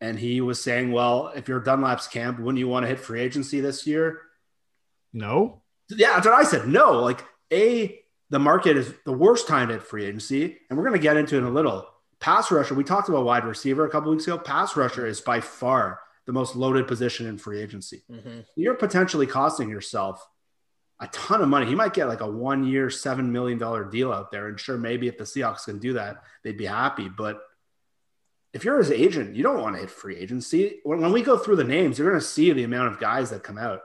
And he was saying, well, if you're Dunlap's camp, wouldn't you want to hit free agency this year? No. Yeah, that's what I said. No, like a the market is the worst time to hit free agency, and we're going to get into it in a little. Pass rusher, we talked about wide receiver a couple weeks ago. Pass rusher is by far the most loaded position in free agency. Mm-hmm. You're potentially costing yourself a ton of money. He might get like a one year, $7 million deal out there. And sure, maybe if the Seahawks can do that, they'd be happy. But if you're his agent, you don't want to hit free agency. When, when we go through the names, you're going to see the amount of guys that come out.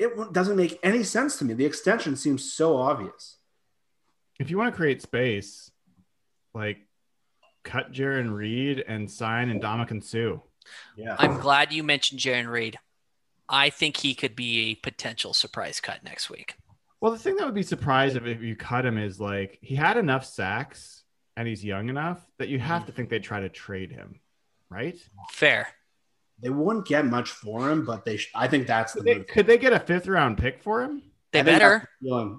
It doesn't make any sense to me. The extension seems so obvious. If you want to create space, like cut Jarran Reed and sign and Ndamukong Suh. Yeah. I'm glad you mentioned Jarran Reed. I think he could be a potential surprise cut next week. Well, the thing that would be surprised if, if you cut him is like he had enough sacks and he's young enough that you have mm-hmm. to think they'd try to trade him, right? Fair. They wouldn't get much for him, but they. Sh- I think that's the. Could they, could they, get a fifth round pick for him? They better.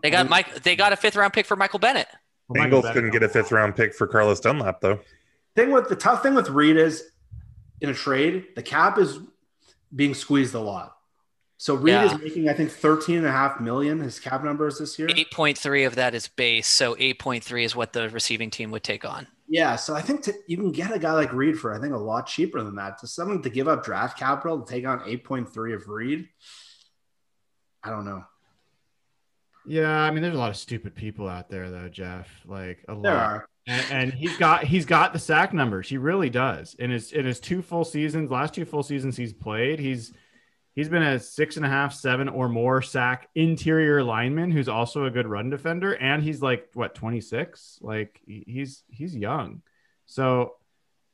They got Mike. They got a fifth round pick for Michael Bennett. Well, Bengals Bennett couldn't get a fifth round pick for Carlos Dunlap though. Thing with the tough thing with Reed is, in a trade, the cap is being squeezed a lot. So Reed yeah. is making, I think, 13 and a half million. His cap numbers this year. 8.3 of that is base. So 8.3 is what the receiving team would take on. Yeah. So I think to, you can get a guy like Reed for, I think, a lot cheaper than that. To someone to give up draft capital to take on 8.3 of Reed, I don't know. Yeah. I mean, there's a lot of stupid people out there, though, Jeff. Like a there lot. Are. And, and he's got he's got the sack numbers. He really does. In his in his two full seasons, last two full seasons he's played, he's He's been a six and a half, seven or more sack interior lineman who's also a good run defender, and he's like what 26. Like he's he's young, so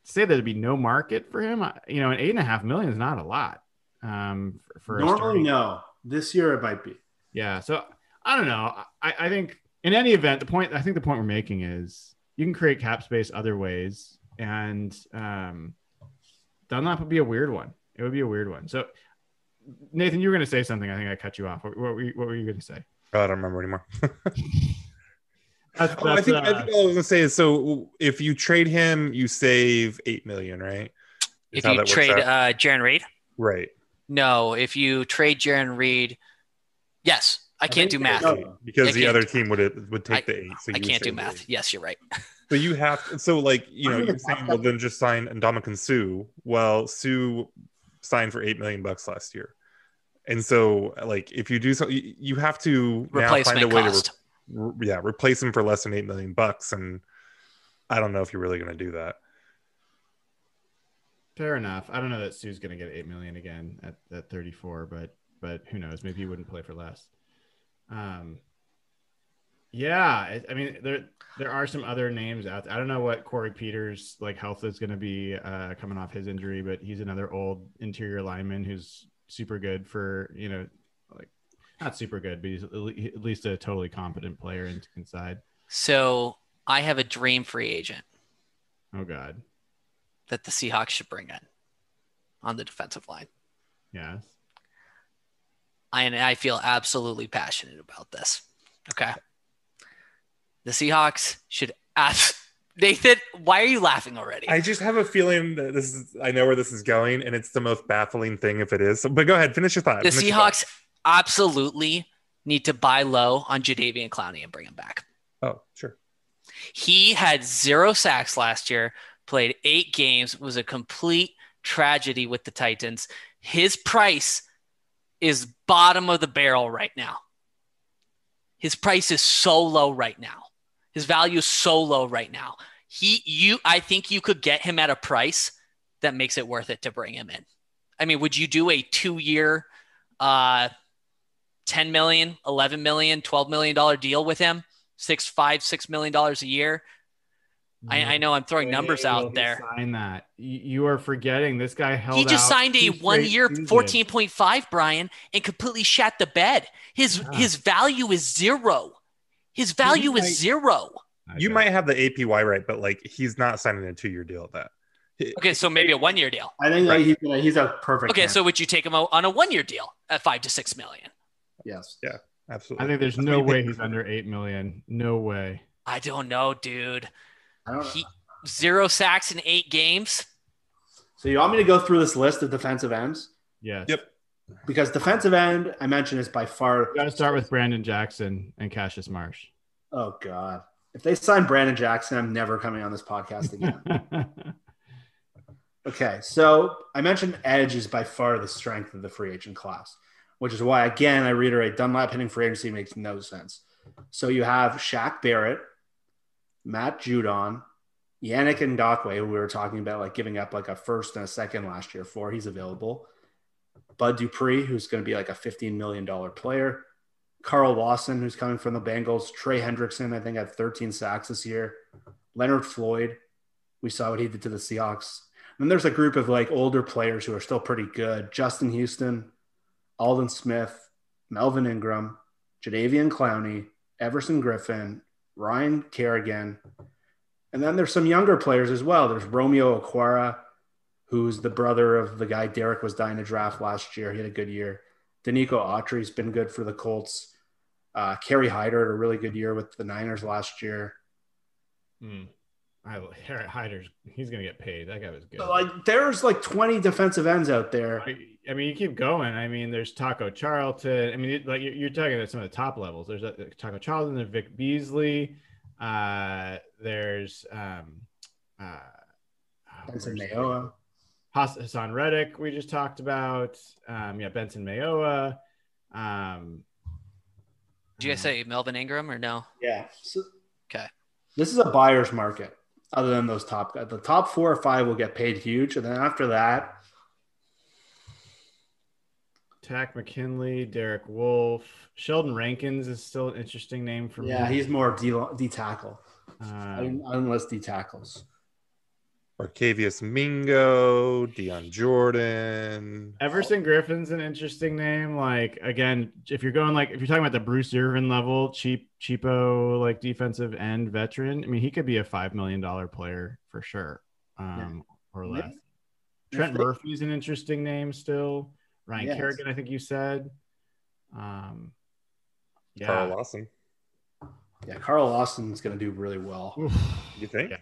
say there'd be no market for him. You know, an eight and a half million is not a lot. Um, for, for normally no. This year it might be. Yeah. So I don't know. I, I think in any event, the point I think the point we're making is you can create cap space other ways, and um, Dunlap would be a weird one It would be a weird one. So, Nathan, you were going to say something. I think I cut you off. What, what were you, what were you going to say? Oh, I don't remember anymore. That's, Oh, I that's, think, I uh, think all I was gonna say is so if you trade him, you save eight million, right? Is If you trade out. uh, Jarran Reed, right, no. If you trade Jarran Reed, yes, I can't do math. because the other team would would take I- the eight. So I you can't do math. eight. Yes, you're right. So you have so like you know you're saying well then just sign Ndamukong Suh. Well, Suh signed for eight million bucks last year, and so like if you do so, you, you have to now find a way cost. to re- yeah replace him for less than eight million bucks, and I don't know if you're really going to do that. fair enough. I don't know that Suh's going to get eight million again at, at 34, but but who knows? Maybe he wouldn't play for less. Um, yeah, I, mean there there are some other names out. There. I don't know what Corey Peters like health is going to be uh, coming off his injury, but he's another old interior lineman who's super good for you know like not super good, but he's at least a totally competent player in- inside. So I have a dream free agent Oh God, that the Seahawks should bring in on the defensive line. yes. I, and I feel absolutely passionate about this. Okay. The Seahawks should ask Nathan, why are you laughing already? I just have a feeling that this is I know where this is going, and it's the most baffling thing if it is. But go ahead, finish your thought. the finish. Seahawks absolutely need to buy low on Jadeveon Clowney and bring him back. Oh, sure. He had zero sacks last year, played eight games, was a complete tragedy with the Titans. His price is bottom of the barrel right now. His price is so low right now. His value is so low right now. He you I think you could get him at a price that makes it worth it to bring him in. I mean, would you do a 2-year uh 10 million, 11 million, 12 million dollar deal with him? Six, five, six million dollars a year. I, I know I'm throwing numbers out there. Sign that. You, you are forgetting this guy held. He just out signed a one year 14.5, Brian, and completely shat the bed. His Yeah. his value is zero. His value might- is zero. You might have the APY right, but like he's not signing a two-year deal at that. Okay, so maybe a one year deal. I think Right. he's, gonna- he's a perfect. Okay, candidate. so would you take him on a one year deal at five to six million? yes, Yeah, Absolutely. I think there's That's no way he's under eight million. No way. I don't know, dude. I don't know. He zero sacks in eight games. So you want me to go through this list of defensive ends? Yes. Yep. Because defensive end, I mentioned, is by far. Got to start with Branden Jackson and Cassius Marsh. Oh God! If they sign Branden Jackson, I'm never coming on this podcast again. Okay, so I mentioned edge is by far the strength of the free agent class, which is why, again, I reiterate Dunlap hitting free agency makes no sense. So you have Shaq Barrett, Matt Judon, Yannick Ngakoue, who we were talking about, like giving up like a first and a second last year for. He's available. Bud Dupree, who's going to be like a $15 million player. Carl Lawson, who's coming from the Bengals. Trey Hendrickson, I think, had 13 sacks this year. Leonard Floyd, we saw what he did to the Seahawks. And then there's a group of like older players who are still pretty good. Justin Houston, Aldon Smith, Melvin Ingram, Jadeveon Clowney, Everson Griffen, Ryan Kerrigan. And then there's some younger players as well. There's Romeo Okwara, who's the brother of the guy Derek was dying to draft last year. He had a good year. Denico Autry's been good for the Colts. Uh, Kerry Hyder had a really good year with the Niners last year. Hmm. I, Harry Hyder's he's gonna get paid. That guy was good. Like, there's like 20 defensive ends out there. I, I mean, you keep going. I mean, there's Taco Charlton. I mean, it- like you're, you're talking about some of the top levels. There's uh, Taco Charlton, there's Vic Beasley. Uh, there's um, uh, oh, Benson where's- Mayowa. Hass- Haason Reddick, we just talked about. Um, yeah, Benson Mayowa. Um, Did you guys say Melvin Ingram or no? Yeah. So, Okay. This is a buyer's market. Other than those top guys, the top four or five will get paid huge, and then after that, Takk McKinley, Derek Wolfe, Sheldon Rankins is still an interesting name for yeah, me. he's more D, D tackle, Um, unless D tackles. Barkevious Mingo, Dion Jordan. Everson Griffen's an interesting name. Like again, if you're going like if you're talking about the Bruce Irvin level, cheap cheapo like defensive end veteran. I mean, he could be a five million dollar player for sure, um, or less. Trent Murphy's an interesting name still. Ryan Yes. Kerrigan, I think you said. Um, yeah. Carl Lawson. Yeah, Carl Lawson's going to do really well. You think? Yeah.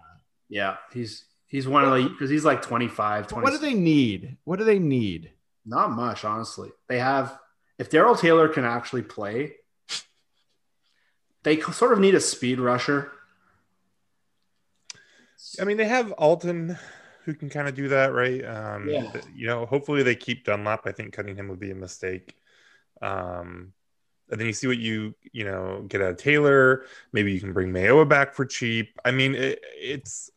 Yeah, he's he's one of the because he's like 25, But What do they need? What do they need? Not much, honestly. They have if Darrell Taylor can actually play, they sort of need a speed rusher. I mean, they have Alton who can kind of do that, right? Um, Yeah. You know, hopefully they keep Dunlap. I think cutting him would be a mistake. Um, and then you see what you you know get out of Taylor. Maybe you can bring Mayowa back for cheap. I mean, it, it's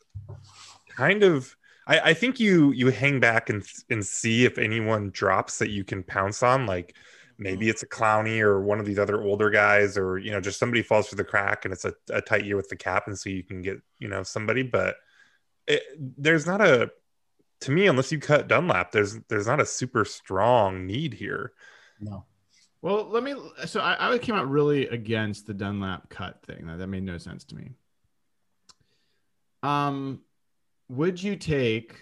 kind of. I, I think you you hang back and and see if anyone drops that you can pounce on. Like maybe it's a Clowney or one of these other older guys, or you know just somebody falls through the crack and it's a, a tight year with the cap, and so you can get you know somebody. But it, there's not a to me unless you cut Dunlap. There's there's not a super strong need here. No. Well, let me. So I, I came out really against the Dunlap cut thing. That, that made no sense to me. Um, would you take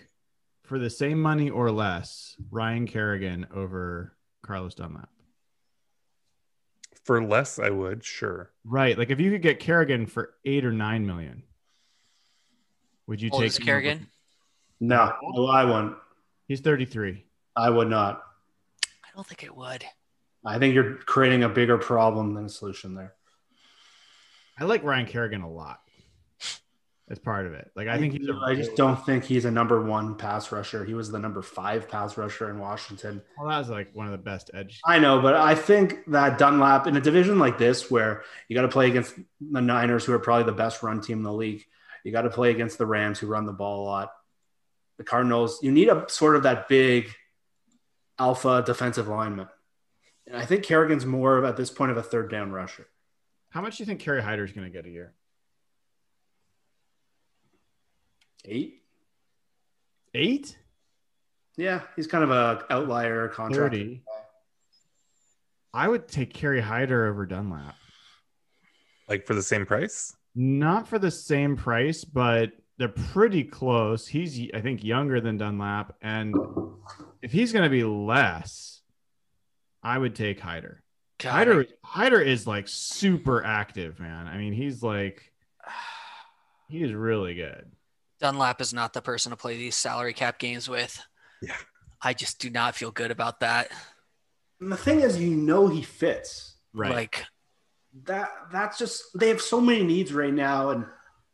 for the same money or less Ryan Kerrigan over Carlos Dunlap? For less, I would sure. Right. Like if you could get Kerrigan for eight or nine million, would you Old take Kerrigan? No, no, I wouldn't. He's 33. I would not. I don't think it would. I think you're creating a bigger problem than a solution there. I like Ryan Kerrigan a lot. As part of it. Like I think he's a I just don't think he's a number one pass rusher. He was the number five pass rusher in Washington. well, that was like one of the best edge. I know, but I think that Dunlap in a division like this, where you got to play against the Niners, who are probably the best run team in the league, you got to play against the Rams, who run the ball a lot. The Cardinals, you need a sort of that big alpha defensive lineman. And I think Kerrigan's more of at this point of a third down rusher. How much do you think Kerry Hyder is going to get a year? Eight? Eight? Yeah, he's kind of a outlier contract. 30. I would take Kerry Hyder over Dunlap. Like for the same price. Not for the same price, but they're pretty close. He's, I think, younger than Dunlap. And if he's going to be less, I would take Hyder. God, Hyder, Hyder is like super active, man. I mean, he's like, he is really good. Dunlap is not the person to play these salary cap games with. Yeah. I just do not feel good about that. And the thing is, you know he fits. Right. Like, that that's just they have so many needs right now and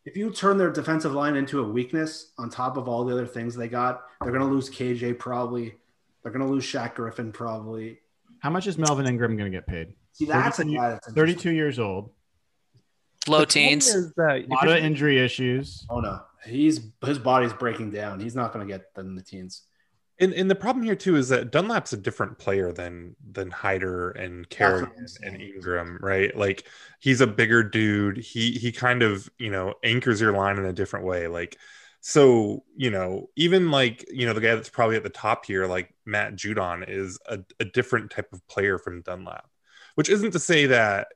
if you turn their defensive line into a weakness on top of all the other things they got they're going to lose kj probably they're going to lose Shaq griffin probably How much is Melvin Ingram going to get paid? see that's a guy that's 32 years old. Low The teens. is that A lot of injury issues. oh no he's his body's breaking down he's not going to get in the teens And, and the problem here too is that Dunlap's a different player than than Hyder and what I'm Kerrigan saying. and Ingram, right? Like he's a bigger dude. He he kind of you know anchors your line in a different way. Like so you know even like you know the guy that's probably at the top here, like Matt Judon, is a, a different type of player from Dunlap. Which isn't to say that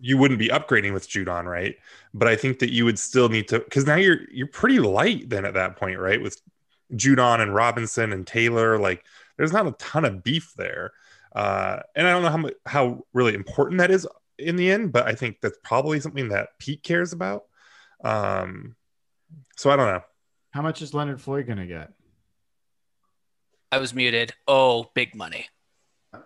you wouldn't be upgrading with Judon, right? But I think that you would still need to because now you're you're pretty light then at that point, right? With Judon and Robinson and Taylor, like there's not a ton of beef there. Uh, and I don't know how much, how really important that is in the end, but I think that's probably something that Pete cares about. Um, so I don't know. How much is Leonard Floyd going to get? I was muted. Oh, big money.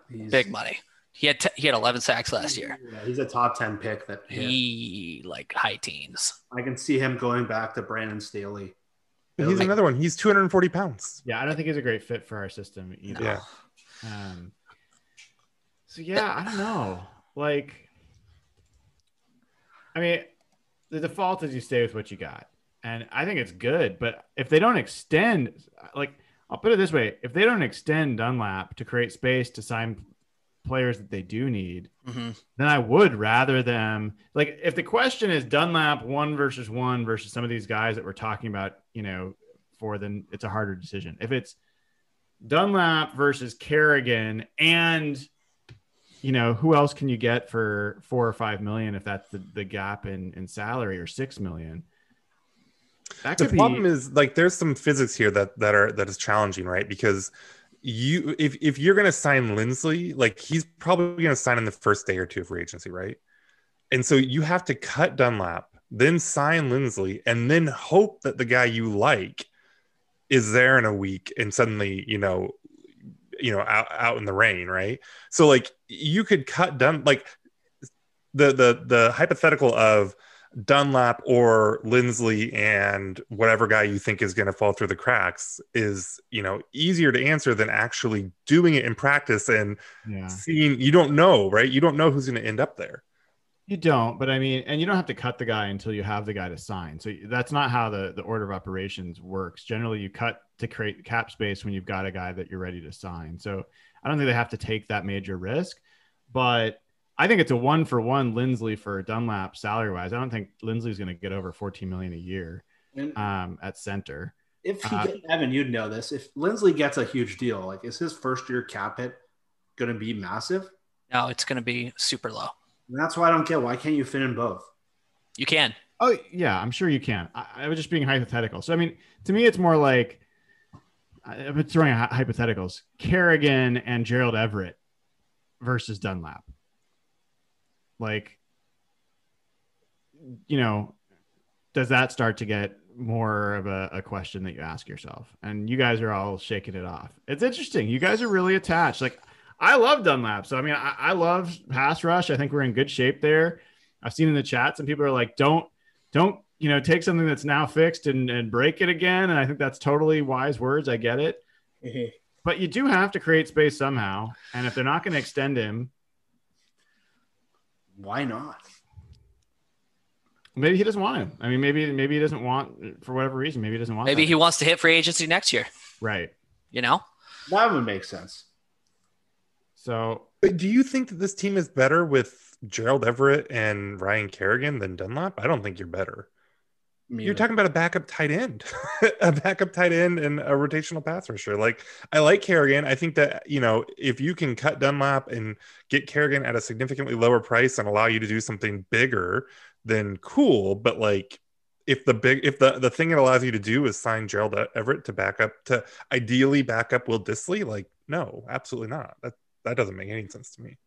he's, Big money. He had t- he had 11 sacks last year. yeah, he's a top 10 pick that hit. He like high teens. i can see him going back to brandon staley But he's Like- another one. He's 240 pounds. Yeah, I don't think he's a great fit for our system either. Yeah. Um, so yeah, I don't know. Like, I mean, the default is you stay with what you got, and I think it's good. But if they don't extend, like, I'll put it this way: if they don't extend Dunlap to create space to sign players that they do need, hmm then I would rather them like if the question is Dunlap one versus one versus some of these guys that we're talking about, you know, for then it's a harder decision. If it's Dunlap versus Kerrigan and you know, who else can you get for four or five million if that's the, the gap in, in salary or six million? That the could be. problem is like there's some physics here that that are that is challenging, right? Because you if if you're gonna sign Linsley, like he's probably gonna sign in the first day or two of free agency, right? And so you have to cut Dunlap, then sign Linsley, and then hope that the guy you like is there in a week and suddenly, you know, you know, out, out in the rain, right? So like you could cut Dun like the the the hypothetical of Dunlap or Linsley and whatever guy you think is going to fall through the cracks is, you know, easier to answer than actually doing it in practice and yeah. seeing. You don't know, right? You don't know who's going to end up there. You don't, but I mean, and you don't have to cut the guy until you have the guy to sign. So that's not how the, the order of operations works. Generally, you cut to create cap space when you've got a guy that you're ready to sign. So I don't think they have to take that major risk, but I think it's a one for one Linsley for Dunlap salary wise. I don't think Linsley's going to get over 14 million a year um, at center. if he, uh, get- Evan, you'd know this. If Linsley gets a huge deal, like is his first year cap hit going to be massive? No, it's going to be super low. And that's why I don't get why can't you fit in both? You can. Oh yeah, I'm sure you can. I, I was just being hypothetical. So I mean, to me, it's more like I- I've throwing out hypotheticals: Kerrigan and Gerald Everett versus Dunlap. Like, you know, does that start to get more of a, a question that you ask yourself? And you guys are all shaking it off. It's interesting. You guys are really attached. Like, I love Dunlap. So I mean, I, I love pass rush. I think we're in good shape there. I've seen in the chat some people are like, don't don't you know take something that's now fixed and, and break it again. And I think that's totally wise words. I get it. Mm-hmm. But you do have to create space somehow. And if they're not going to extend him, Why not? maybe he doesn't want him. I mean, maybe maybe he doesn't want for whatever reason. Maybe he doesn't want. Maybe that. he wants to hit free agency next year. right. You know, That would make sense. So But do you think that this team is better with Gerald Everett and Ryan Kerrigan than Dunlap? I don't think you're better. You're talking about a backup tight end, a backup tight end and a rotational pass rusher. Like I like Kerrigan. I think that you know if you can cut Dunlap and get Kerrigan at a significantly lower price and allow you to do something bigger, then cool. But like if the big if the the thing it allows you to do is sign Gerald Everett to back up to ideally back up Will Dissly, like no, absolutely not. That that doesn't make any sense to me.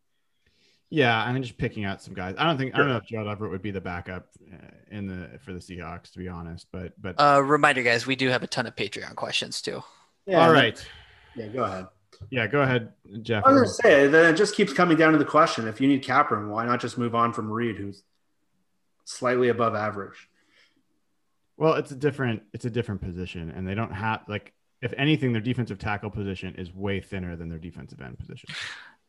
Yeah, I'm just picking out some guys. I don't think I don't know if Gerald Everett would be the backup uh, in the for the Seahawks to be honest. But but uh, reminder, guys, we do have a ton of Patreon questions too. Yeah, all right. Yeah, go ahead. Yeah, go ahead, Jeff. I was gonna say then it just keeps coming down to the question: if you need cap room, why not just move on from Reed, who's slightly above average? Well, it's a different it's a different position, and they don't have like if anything, their defensive tackle position is way thinner than their defensive end position.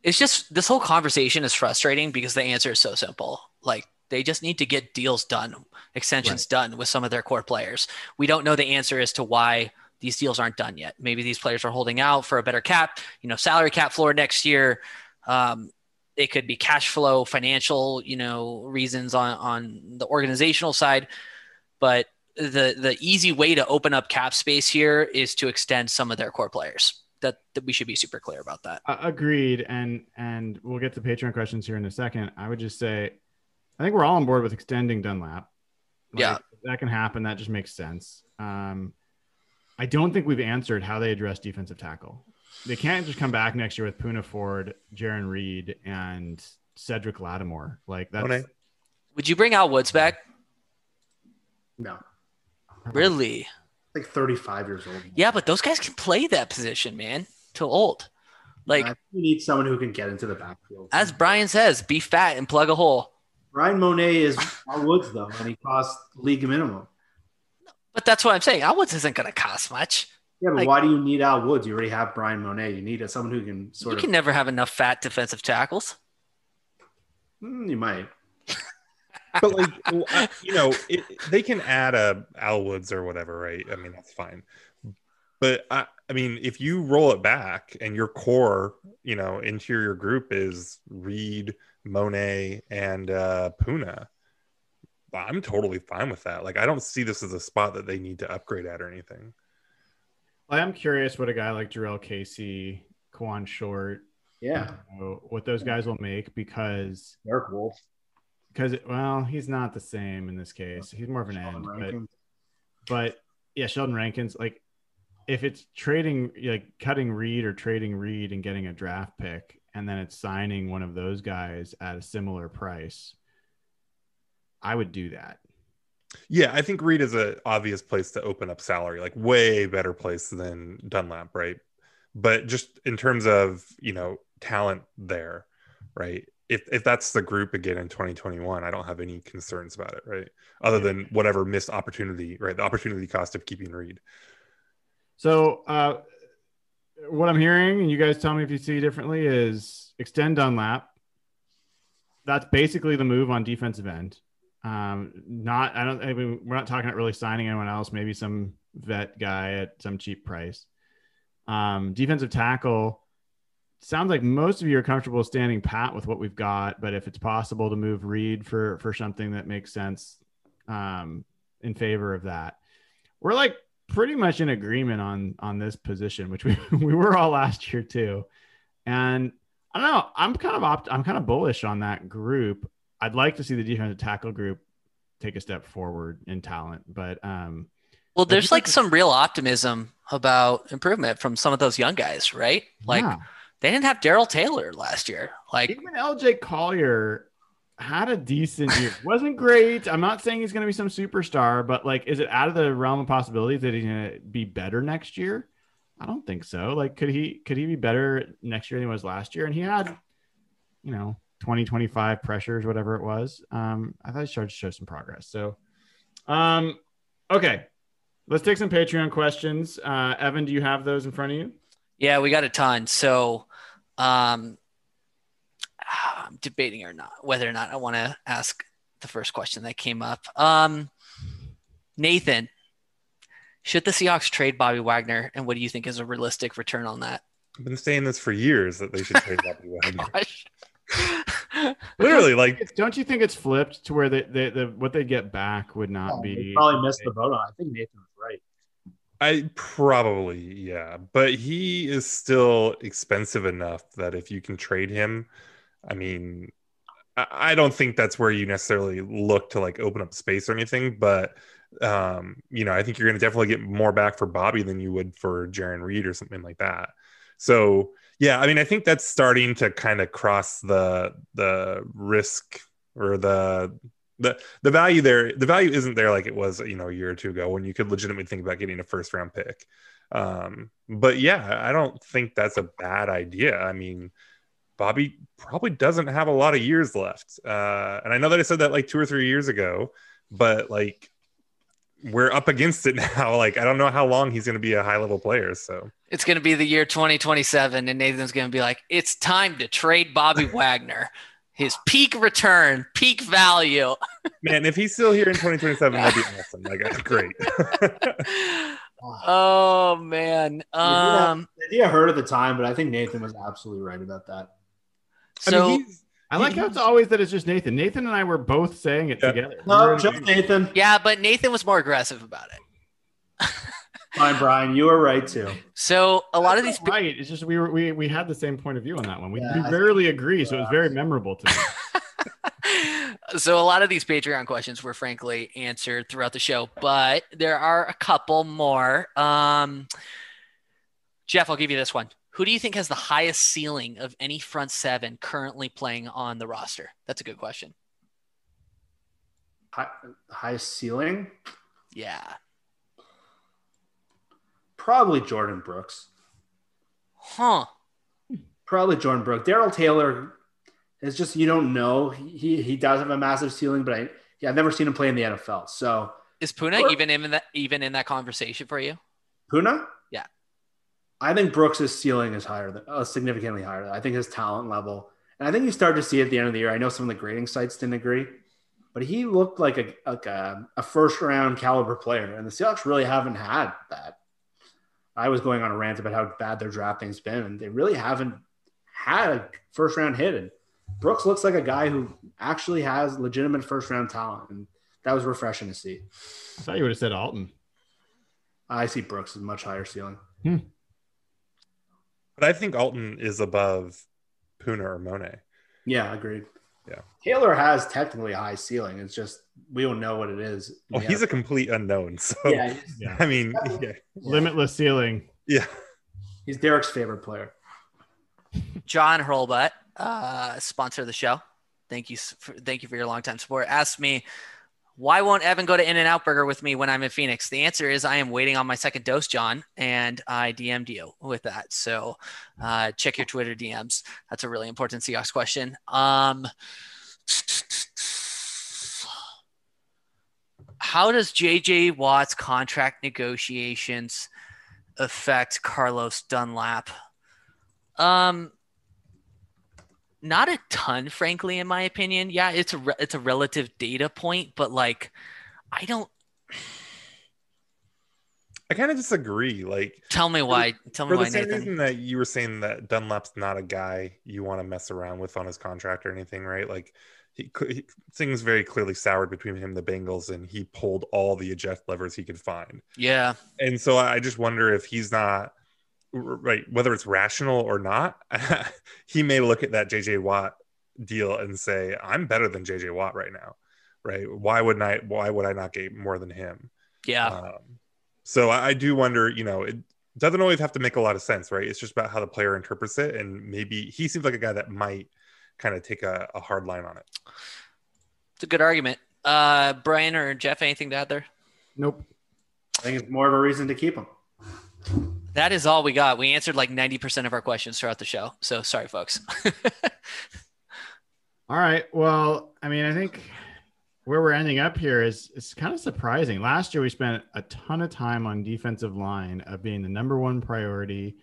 It's just this whole conversation is frustrating because the answer is so simple. Like they just need to get deals done, extensions done with some of their core players. We don't know the answer as to why these deals aren't done yet. Maybe these players are holding out for a better cap, you know, salary cap floor next year. Um, it could be cash flow, financial, you know, reasons on on the organizational side, but the the easy way to open up cap space here is to extend some of their core players. That, that we should be super clear about that. Uh, agreed, and and we'll get to Patreon questions here in a second. I would just say, I think we're all on board with extending Dunlap. Like, Yeah. that can happen. That just makes sense. Um, I don't think we've answered how they address defensive tackle. They can't just come back next year with Poona Ford, Jarran Reed, and Cedric Lattimore. Like that's Mone. Would you bring Al Woods back? No, Really? Like 35 years old. Yeah, but those guys can play that position, man. Till old. Like you need someone who can get into the backfield. as Brian says, be fat and plug a hole. Bryan Mone is Al Woods though, and he costs league minimum. But that's what I'm saying. Al Woods isn't going to cost much. Yeah, but Like- why do you need Al Woods? You already have Bryan Mone. You need someone who can sort You of. can never have enough fat defensive tackles. Hmm, you might. but like you know it, they can add a Al Woods or whatever right? I mean that's fine. But I, I mean if you roll it back and your core you know interior group is reed mone and uh poona i'm totally fine with that. Like i don't see this as a spot that they need to upgrade at or anything. I am curious what a guy like Jurrell Casey, Kawann Short, Yeah, you know, what those guys will make because Eric Wolfe. Because well, he's not the same in this case. He's more of an end, but but yeah, Sheldon Rankins, like if it's trading, like cutting Reed or trading Reed and getting a draft pick, and then it's signing one of those guys at a similar price, I would do that. Yeah, I think Reed is an obvious place to open up salary, like way better place than Dunlap, right? But just in terms of you know talent there, right? If if that's the group again in 2021, I don't have any concerns about it, right? Other than whatever missed opportunity, right? The opportunity cost of keeping Reed. So uh, what I'm hearing, and you guys tell me if you see differently, is extend Dunlap. That's basically the move on defensive end. Um, not I don't I mean we're not talking about really signing anyone else, maybe some vet guy at some cheap price. Um, defensive tackle sounds like most of you are comfortable standing pat with what we've got, but if it's possible to move Reed for for something that makes sense um, in favor of that, we're like pretty much in agreement on on this position, which we we were all last year too. And I don't know, I'm kind of opt- I'm kind of bullish on that group. I'd like to see the defensive tackle group take a step forward in talent, but um, well, there's like some real optimism about improvement from some of those young guys, right? Like yeah. They didn't have Darrell Taylor last year. Like even LJ Collier had a decent year. wasn't great. I'm not saying he's going to be some superstar, but like, is it out of the realm of possibilities that he's going to be better next year? I don't think so. Like, could he could he be better next year than he was last year? And he had, you know, 20, 25 pressures, whatever it was. Um, I thought he started to show some progress. So, um, okay, let's take some Patreon questions. Uh, Evan, do you have those in front of you? Yeah, we got a ton. So, um, I'm debating or not whether or not I want to ask the first question that came up. Um, Nathan, should the Seahawks trade Bobby Wagner, and what do you think is a realistic return on that? I've been saying this for years that they should trade Bobby Wagner. Literally, like, don't you think it's flipped to where they, they, the what they get back would not Oh, be probably missed the boat on. I think Nathan was right. I probably, yeah, but he is still expensive enough that if you can trade him, I mean, I, don't think that's where you necessarily look to like open up space or anything, but um, you know, I think you're going to definitely get more back for Bobby than you would for Jarran Reed or something like that. So, yeah, I mean, I think that's starting to kind of cross the the risk or the the the value there. The value isn't there like it was, you know, a year or two ago when you could legitimately think about getting a first round pick. Um, but yeah, I don't think that's a bad idea. I mean, Bobby probably doesn't have a lot of years left, uh, and I know that I said that like two or three years ago, but like we're up against it now. Like I don't know how long he's going to be a high level player. So It's going to be the year 2027, and Nathan's going to be like, it's time to trade Bobby Wagner. His peak return, peak value. man, if he's still here in 2027, that'd be awesome. Like that's great. oh man. Um. The idea hurt at the time, but I think Nathan was absolutely right about that. I So mean, he's, I like how it's always that it's just Nathan. Nathan and I were both saying it Yeah. together. No, just. Nathan. yeah, but Nathan was more aggressive about it. Fine, Brian. You were right too. So a lot of these. That's right. It's just we were we, we had the same point of view on that one. We, Yeah, we rarely agree, so it was very memorable to me. so a lot of these Patreon questions were frankly answered throughout the show, but there are a couple more. Um, Jeff, I'll give you this one. Who do you think has the highest ceiling of any front seven currently playing on the roster? That's a good question. High, highest ceiling, Yeah. Probably Jordyn Brooks. Huh. Probably Jordyn Brooks. Darrell Taylor is just you don't know. He he does have a massive ceiling, but I yeah, I've never seen him play in the NFL. So Is Poona Or- even in that even in that conversation for you? Poona, Yeah. I think Brooks' ceiling is higher, than, uh, significantly higher. I think his talent level, and I think you start to see at the end of the year. I know some of the grading sites didn't agree, but he looked like a like a, a first round caliber player, and the Seahawks really haven't had that. I was going on a rant about how bad their drafting's been, and they really haven't had a first round hit. And Brooks looks like a guy who actually has legitimate first round talent, and that was refreshing to see. I thought you would have said Alton. I see Brooks is much higher ceiling. Hmm. but I think Alton is above Poona or Mone. Yeah, agreed. Yeah. Taylor has technically a high ceiling. It's just we don't know what it is. Well, We he's a complete unknown. So yeah, Yeah. I mean, yeah, Limitless ceiling. yeah. he's Derek's favorite player. John Hurlbutt, uh, sponsor of the show. Thank you, for, thank you for your longtime support. Asked me, why won't Evan go to In and Out Burger with me when I'm in Phoenix? The answer is I am waiting on my second dose, John, and I DM'd you with that. So uh, check your Twitter DMs. That's a really important Seahawks question. Um, how does JJ Watt's contract negotiations affect Carlos Dunlap? Um, not a ton, frankly, in my opinion. Yeah, it's a re- it's a relative data point, but like, I don't. I kind of disagree. Like Tell me why. Tell me for why, the same Nathan. reason that you were saying that Dunlap's not a guy you want to mess around with on his contract or anything, right? Like he, he things very clearly soured between him and the Bengals, and he pulled all the eject levers he could find. Yeah, And so I just wonder if he's not right, whether it's rational or not. he may look at that JJ Watt deal and say, "I'm better than JJ Watt right now." Right? Why wouldn't I? Why would I not get more than him? yeah, Um, so I, I do wonder, you know, it doesn't always have to make a lot of sense, right? It's just about how the player interprets it. And maybe he seems like a guy that might kind of take a, a hard line on it. it's a good argument. Uh, Brian or Jeff, anything to add there? Nope. I think it's more of a reason to keep him. That is all we got. We answered like ninety percent of our questions throughout the show. So sorry, folks. All right. Well, I mean, I think where we're ending up here is it's kind of surprising. Last year we spent a ton of time on defensive line of being the number one priority.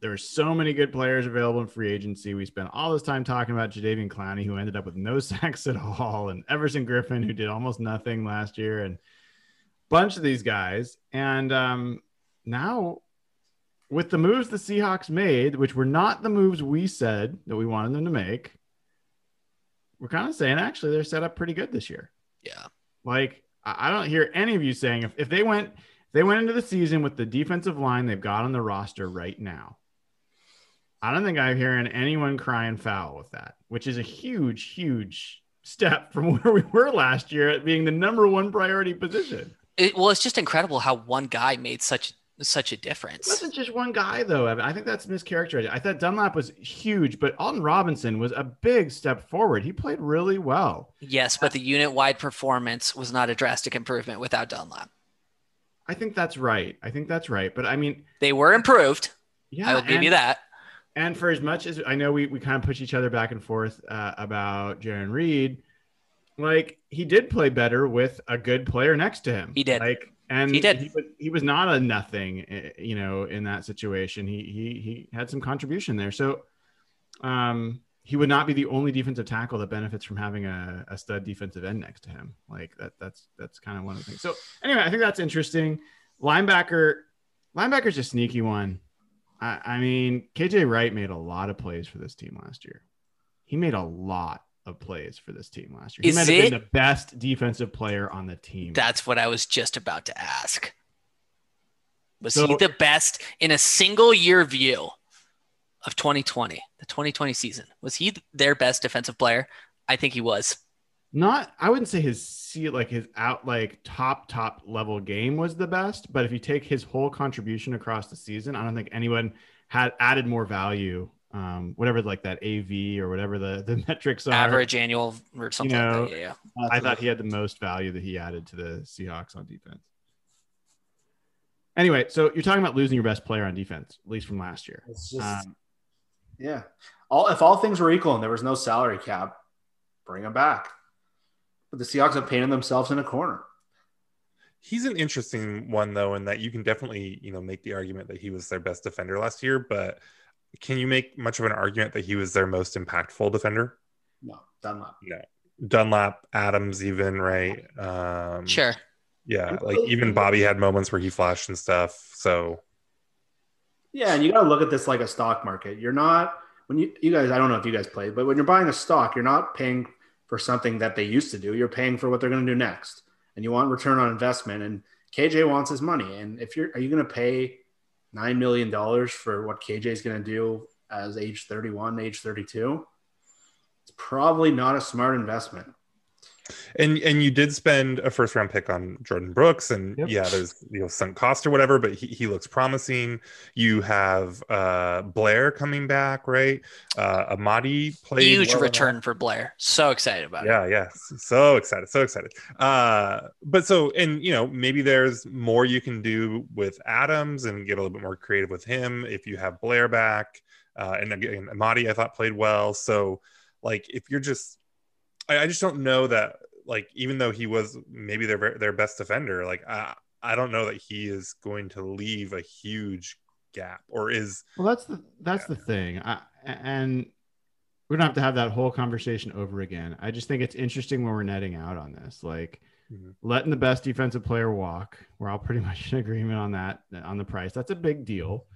There were so many good players available in free agency. We spent all this time talking about Jadeveon Clowney, who ended up with no sacks at all, and Everson Griffen, who did almost nothing last year, and bunch of these guys. And um, now, with the moves the Seahawks made, which were not the moves we said that we wanted them to make, we're kind of saying actually they're set up pretty good this year. yeah, Like I don't hear any of you saying if, if they went if they went into the season with the defensive line they've got on the roster right now. I don't think I'm hearing anyone crying foul with that, which is a huge, huge step from where we were last year at being the number one priority position. it, well, it's just incredible how one guy made such such a difference. It wasn't just one guy though. Evan. I think that's mischaracterized. I thought Dunlap was huge, but Alton Robinson was a big step forward. He played really well. Yes, but the unit wide performance was not a drastic improvement without Dunlap. I think that's right. I think that's right. But I mean, They were improved. yeah, I will give and- you that. And for as much as I know, we, we kind of push each other back and forth uh, about Jarran Reed. Like he did play better with a good player next to him. He did. Like, and He did. He was, he was not a nothing, eh, you know, in that situation. He he he had some contribution there. So, um, he would not be the only defensive tackle that benefits from having a, a stud defensive end next to him. Like that. That's that's kind of one of the things. So anyway, I think that's interesting. Linebacker, linebacker's a sneaky one. I, I mean, KJ Wright made a lot of plays for this team last year. He made a lot of plays for this team last year. He Is might have been it- the best defensive player on the team. That's what I was just about to ask. Was So- he the best in a single year view of 2020, the 2020 season? Was he their best defensive player? I think he was. not I wouldn't say his see like his out like top top level game was the best, but if you take his whole contribution across the season, I don't think anyone had added more value. Um, whatever like that AV or whatever the the metrics are. Average annual or something know, like that. Yeah, yeah. I thought he had the most value that he added to the Seahawks on defense. Anyway, so you're talking about losing your best player on defense, at least from last year. It's just, Um, yeah. All if all things were equal and there was no salary cap, bring him back. But the Seahawks have painted themselves in a corner. He's an interesting one though, in that you can definitely, you know, make the argument that he was their best defender last year, but can you make much of an argument that he was their most impactful defender? No, Dunlap. No. Dunlap, Adams, even right? Um, Sure. Yeah, like even Bobby had moments where he flashed and stuff. So Yeah, and you got to look at this like a stock market. You're not when you you guys. I don't know if you guys played, but when you're buying a stock, you're not paying for something that they used to do. You're paying for what they're going to do next, and you want return on investment. And KJ wants his money. And if you're, are you going to pay nine million dollars for what KJ is going to do as age 31, age 32? it's probably not a smart investment. And and you did spend a first round pick on Jordyn Brooks, and Yep. yeah, there's you know sunk cost or whatever, but he, he looks promising. You have uh Blair coming back, right? Uh Amadi played Huge well enough. return for Blair. So excited about it. Yeah, yeah. So excited, so excited. Uh, but so and you know, maybe there's more you can do with Adams and get a little bit more creative with him if you have Blair back. Uh, and again, Amadi I thought played well. So like if you're just I, I just don't know that like even though he was maybe their their best defender, like I I don't know that he is going to leave a huge gap or is Well, that's the that's the thing, I, and we don't have to have that whole conversation over again. I just think it's interesting when we're netting out on this, like Mhm. letting the best defensive player walk. We're all pretty much in agreement on that on the price. That's a big deal.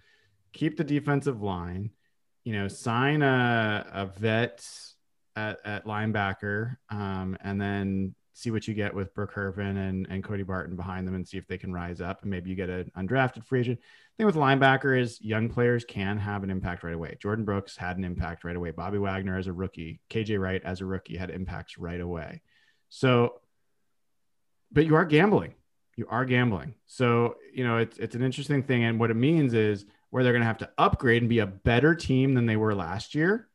Keep the defensive line. You know, sign a a vet at, at linebacker, um, and then see what you get with Burr-Kirven and, and Cody Barton behind them and see if they can rise up. And maybe you get an undrafted free agent thing with linebacker is young players can have an impact right away. Jordyn Brooks had an impact right away. Bobby Wagner as a rookie, KJ Wright as a rookie had impacts right away. So, but you are gambling. You are gambling. So, you know, it's it's an interesting thing. And what it means is where they're gonna have to upgrade and be a better team than they were last year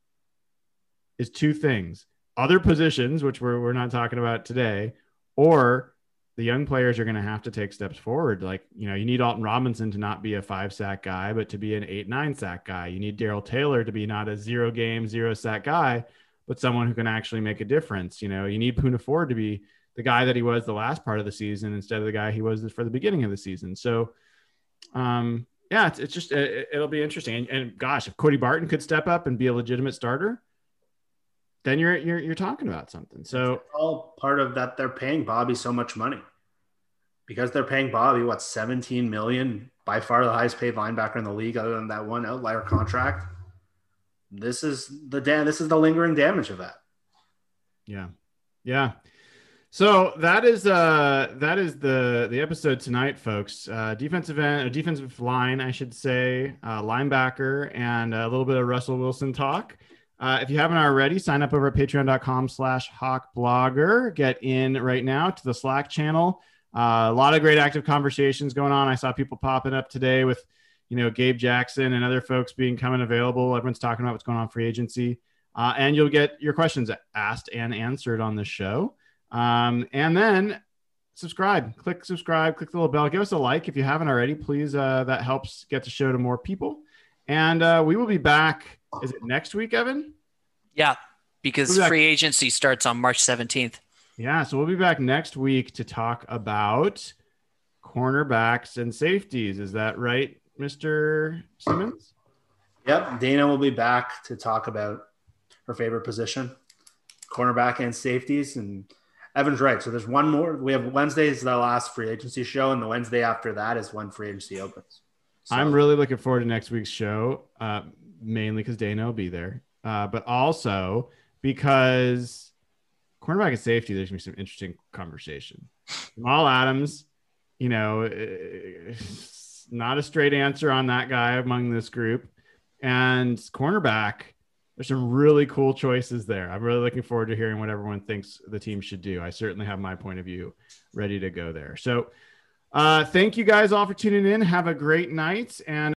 is two things. Other positions, which we're we're not talking about today, or the young players are going to have to take steps forward. Like, you know, you need Alton Robinson to not be a five sack guy, but to be an eight, nine sack guy. You need Darrell Taylor to be not a zero game, zero sack guy, but someone who can actually make a difference. You know, you need Poona Ford to be the guy that he was the last part of the season instead of the guy he was for the beginning of the season. So, um, yeah, it's, it's just, it, it'll be interesting. And, and gosh, if Cody Barton could step up and be a legitimate starter, then you're, you're, you're talking about something. So, It's all part of that they're paying Bobby so much money because they're paying Bobby what 17 million by far the highest paid linebacker in the league other than that one outlier contract. This is the da- this is the lingering damage of that. Yeah. Yeah. So that is uh that is the the episode tonight, folks. Uh defensive end or defensive line, I should say, uh linebacker and a little bit of Russell Wilson talk. Uh, if you haven't already, sign up over at patreon.com slash hawkblogger. Get in right now to the Slack channel. Uh, a lot of great active conversations going on. I saw people popping up today with, you know, Gabe Jackson and other folks being coming available. Everyone's talking about what's going on free agency. Uh, and you'll get your questions asked and answered on the show. Um, and then subscribe, click subscribe, click the little bell, give us a like if you haven't already, please. Uh, that helps get the show to more people. And uh, we will be back. Is it next week, Evan? Yeah, because Who's that? free agency starts on March 17th. Yeah, so we'll be back next week to talk about cornerbacks and safeties. Is that right, Mr. Simmons? Yep, Dana will be back to talk about her favorite position, cornerback and safeties. And Evan's right. So there's one more. We have Wednesday is the last free agency show, and the Wednesday after that is when free agency opens. So, I'm really looking forward to next week's show, uh, mainly because Dana will be there, uh, but also because cornerback and safety, there's to be some interesting conversation. Jamal Adams, you know, eh, not a straight answer on that guy among this group. And cornerback, there's some really cool choices there. I'm really looking forward to hearing what everyone thinks the team should do. I certainly have my point of view ready to go there. So, uh, thank you guys all for tuning in. Have a great night. And